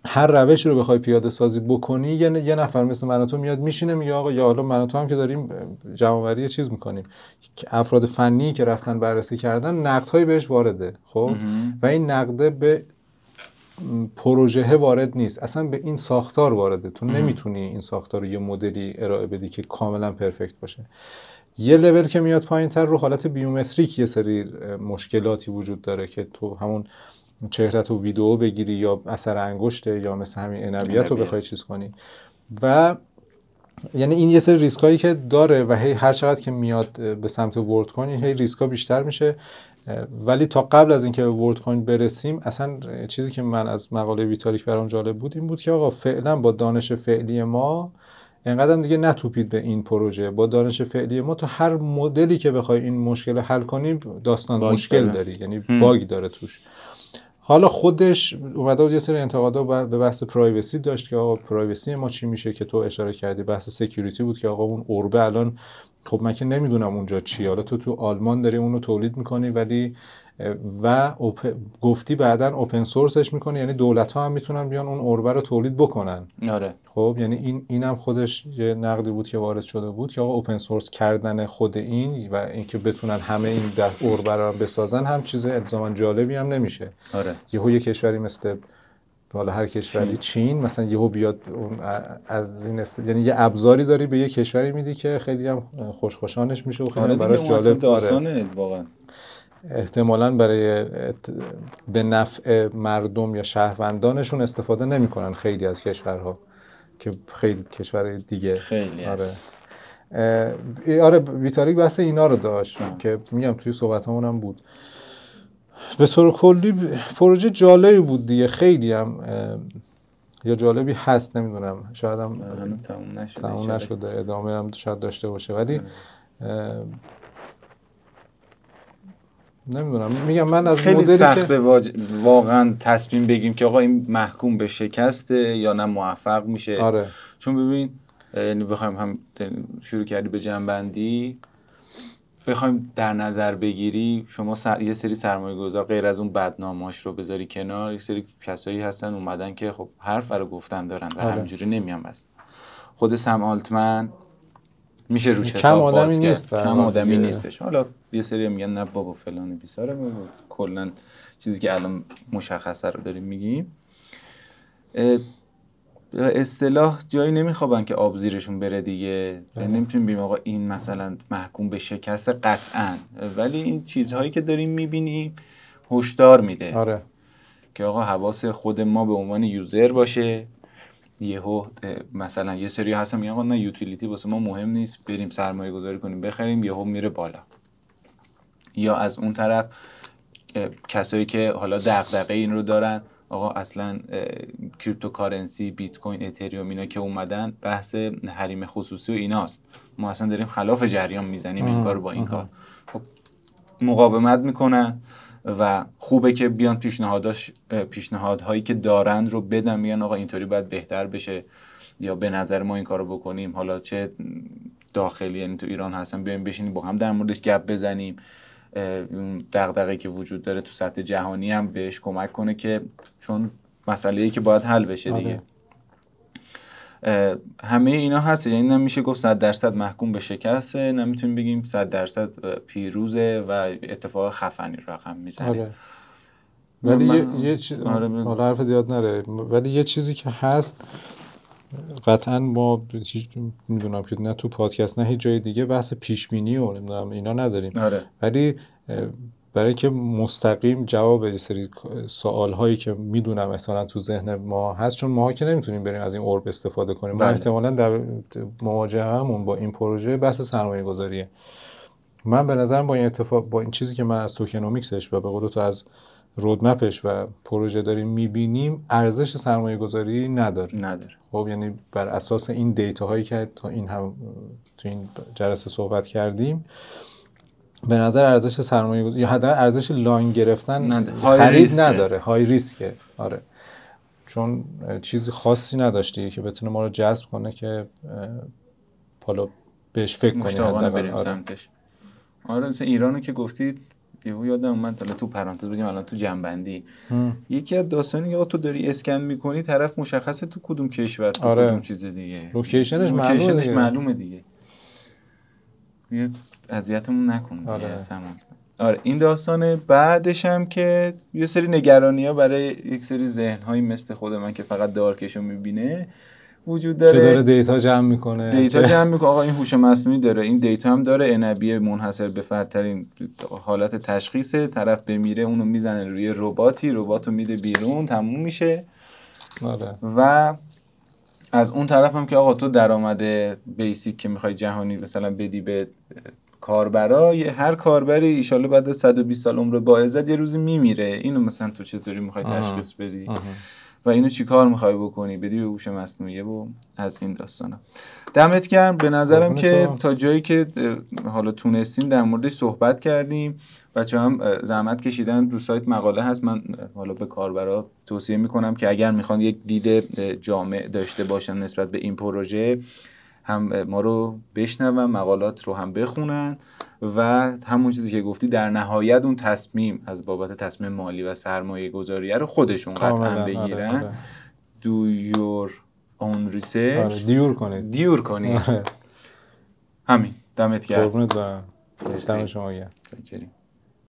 S2: هر روشی رو بخوای پیاده سازی بکنی یه, یه نفر مثل من تو میاد میشینه میگه آقا یا حالا من تو هم که داریم جمع چیز می‌کنیم. افراد فنی که رفتن بررسی کردن نقدهایی بهش وارده خب؟ و این نقده به پروژه وارد نیست. اصلا به این ساختار وارده. تو نمی‌تونی این ساختار رو یه مدلی ارائه بدی که کاملا پرفکت باشه. یه لول که میاد پایین تر رو حالت بیومتریک یه سری مشکلاتی وجود داره که تو همون چهرت و ویدیو بگیری یا اثر انگشته یا مثل همین انویت رو بخوای چیز کنی. و یعنی این یه سری ریسک هایی که داره و هی هر چقدر که میاد به سمت Worldcoin هی ریسک ها بیشتر میشه. ولی تا قبل از اینکه به Worldcoin برسیم اصلا چیزی که من از مقاله ویتالیک برام جالب بود این بود که آقا فعلا با دانش فعلی ما انقدر دیگه نتوپید به این پروژه. با دانش فعلی ما تو هر مدلی که بخوای این مشکل حل کنیم داستان مشکل داری. یعنی باگ داره توش. حالا خودش اومده بود یه سری انتقادا به بحث privacy داشت که آقا privacy ما چی میشه که تو اشاره کردی؟ بحث security بود که آقا اون orb ه الان خب من که نمی‌دونم اونجا چی حالا تو تو آلمان داری اونو تولید می‌کنی ولی و گفتی بعدا اوپن سورسش می‌کنه یعنی دولت ها هم می‌تونن بیان اون اوربه رو تولید بکنن.
S1: آره.
S2: خب یعنی این اینم خودش یه نقدی بود که وارد شده بود که آقا اوپن سورس کردن خود این و اینکه بتونن همه این اوربه رو بسازن هم چیز الزاما جالبی هم نمیشه.
S1: آره.
S2: یهو یه کشوری مثل حالا هر کشوری چین. مثلا یهو بیاد اون از این است... یعنی یه ابزاری داری به یه کشوری میدی که خیلی هم خوشخوشانش میشه و خیلی آره براش جالب.
S1: آره. واقعا.
S2: احتمالا برای به نفع مردم یا شهروندانشون استفاده نمی‌کنن خیلی از کشورها که خیلی کشور دیگه.
S1: خیلی
S2: آره. آره ویتاریک بحث اینا رو داشت که میگم توی صحبت هم بود. به طور کلی پروژه جالبی بود دیگه. خیلی هم یا جالبی هست نمی‌دونم. شاید هم تموم نشده. ادامه هم شاید داشته باشه. ولی نمی‌دونم. میگم من از
S1: خیلی سخته واقعا تصمیم بگیم که آقا این محکوم به شکسته یا نه موفق میشه.
S2: آره.
S1: چون ببین یعنی بخوایم هم شروع کردی به جنبندی. بخوایم در نظر بگیری شما سر... یه سری سرمایه گذار غیر از اون بدناماش رو بذاری کنار. یه سری کسایی هستن اومدن که خب حرف رو گفتن دارن و آره. همجوری نمیان بس. خود سم آلتمن میشه روش
S2: کم آدمی نیست
S1: کم آدمی نیستش. حالا یه سری میگن نه بابا فلان بیساره کلا چیزی که الان مشخصه رو داریم میگیم. اصطلاح جایی نمیخوابن که آب زیرشون بره دیگه. یعنی نمی‌تونیم بگیم آقا این مثلا محکوم به شکست قطعا. ولی این چیزهایی که داریم می‌بینیم هشدار میده.
S2: آره.
S1: که آقا حواس خود ما به عنوان یوزر باشه. یهو مثلا یه سری هستن میگن آقا نه utility واسه ما مهم نیست. بریم سرمایه گذاری کنیم بخریم یهو میره بالا. یا از اون طرف کسایی که حالا دغدغه این رو دارن آقا اصلا cryptocurrency بیت کوین اتریوم اینا که اومدن بحث حریم خصوصی و ایناست. ما اصلا داریم خلاف جریان می‌زنیم این کار با این کار. خب مقاومت می‌کنن و خوبه که بیان پیشنهاداش پیشنهادهایی که دارند رو بدن میگن آقا اینطوری باید بهتر بشه یا به نظر ما این کارو بکنیم. حالا چه داخلی یعنی تو ایران هستن بیایم بشینیم با هم در موردش گپ بزنیم. دغدغه که وجود داره تو سطح جهانی هم بهش کمک کنه که چون مسئله ای که باید حل بشه دیگه. آره. همه اینا هست. یعنی نمیشه گفت 100 درصد محکوم به شکسته. نمی‌تونیم بگیم 100 درصد پیروزه و اتفاق خفنی رقم می‌زنه.
S2: آره. ولی یه, یه چیز آره حرف زیاد نره. ولی یه چیزی که هست قطعا ما می‌دونم که نه تو پادکست نه هیچ جای دیگه بحث پیش بینی و نمی‌دونم اینا نداریم
S1: آره.
S2: ولی برای که مستقیم جواب یه سری سوال هایی که می‌دونم احتمالا تو ذهن ما هست چون ما که نمی‌تونیم بریم از این اورب استفاده کنیم بله. ما احتمالا در مواجهه همون با این پروژه بحث سرمایه گذاریه من به نظرم با این اتفاق با این چیزی که من از tokenomics ش و به قول تو از roadmap ش و پروژه داریم می‌بینیم ارزش سرمایه گذاری نداره.
S1: نداره.
S2: خب یعنی بر اساس این دیتا هایی که تا این هم تو این جلسه صحبت کردیم به نظر ارزش سرمایه گذاری یا حتی ارزش long گرفتن خرید نداره. high risk ه آره. چون چیزی خاصی نداشتی که بتونه ما رو جذب کنه که حالا بهش فکر کنی
S1: بریم آره. سمتش. آره مثلا ایرانو که گفتید یهو یادم اومد حالا تو پرانتز بگم الان تو جنبندی. یکی از داستانی که تو داری اسکن می‌کنی طرف مشخصه تو کدوم کشور تو آره. کدوم چیز دیگه.
S2: لوکیشنش معلومه دیگه.
S1: معلومه دیگه. یه اذیتمون نکن آره. آره این داستان بعدش هم که یه سری نگرانی ها برای یک سری ذهن مثل خود من که فقط دارکشو می‌بینه وجود داره
S2: که داره. دیتا جمع می‌کنه.
S1: دیتا جمع می‌کنه. آقا این هوش مصنوعی داره. این دیتا هم داره. انبی منحصر به فردترین حالت تشخیص طرف بمیره اونو می‌زنه روی رباتی. رباتو میده بیرون. تموم میشه.
S2: آره.
S1: و از اون طرف هم که آقا تو درآمد basic که می‌خوای جهانی مثلا بدی به کاربرا هر کاربری ایشالله بعد از 120 سال عمر با عزت یه روزی میمیره. اینو مثلا تو چطوری می‌خوای تشخیص بدی؟ و اینو چیکار می‌خوای بکنی؟ بدی به هوش مصنوعی و از این داستانا. دمت گرم. به نظرم که تا جایی که حالا تونستیم در موردش صحبت کردیم بچه هم زحمت کشیدن رو سایت مقاله هست. من حالا به کاربرا توصیه می‌کنم که اگر می‌خوان یک دید جامع داشته باشن نسبت به این پروژه هم ما رو بشنون مقالات رو هم بخونن. و همون چیزی که گفتی در نهایت اون تصمیم از بابت تصمیم مالی و سرمایه گذاریه رو خودشون قطعا آره، بگیرن. آره. your own research.
S2: آره، دیور کنید.
S1: دیور کنید. همین. دمت گرم.
S2: قربونت برم. شما گرم.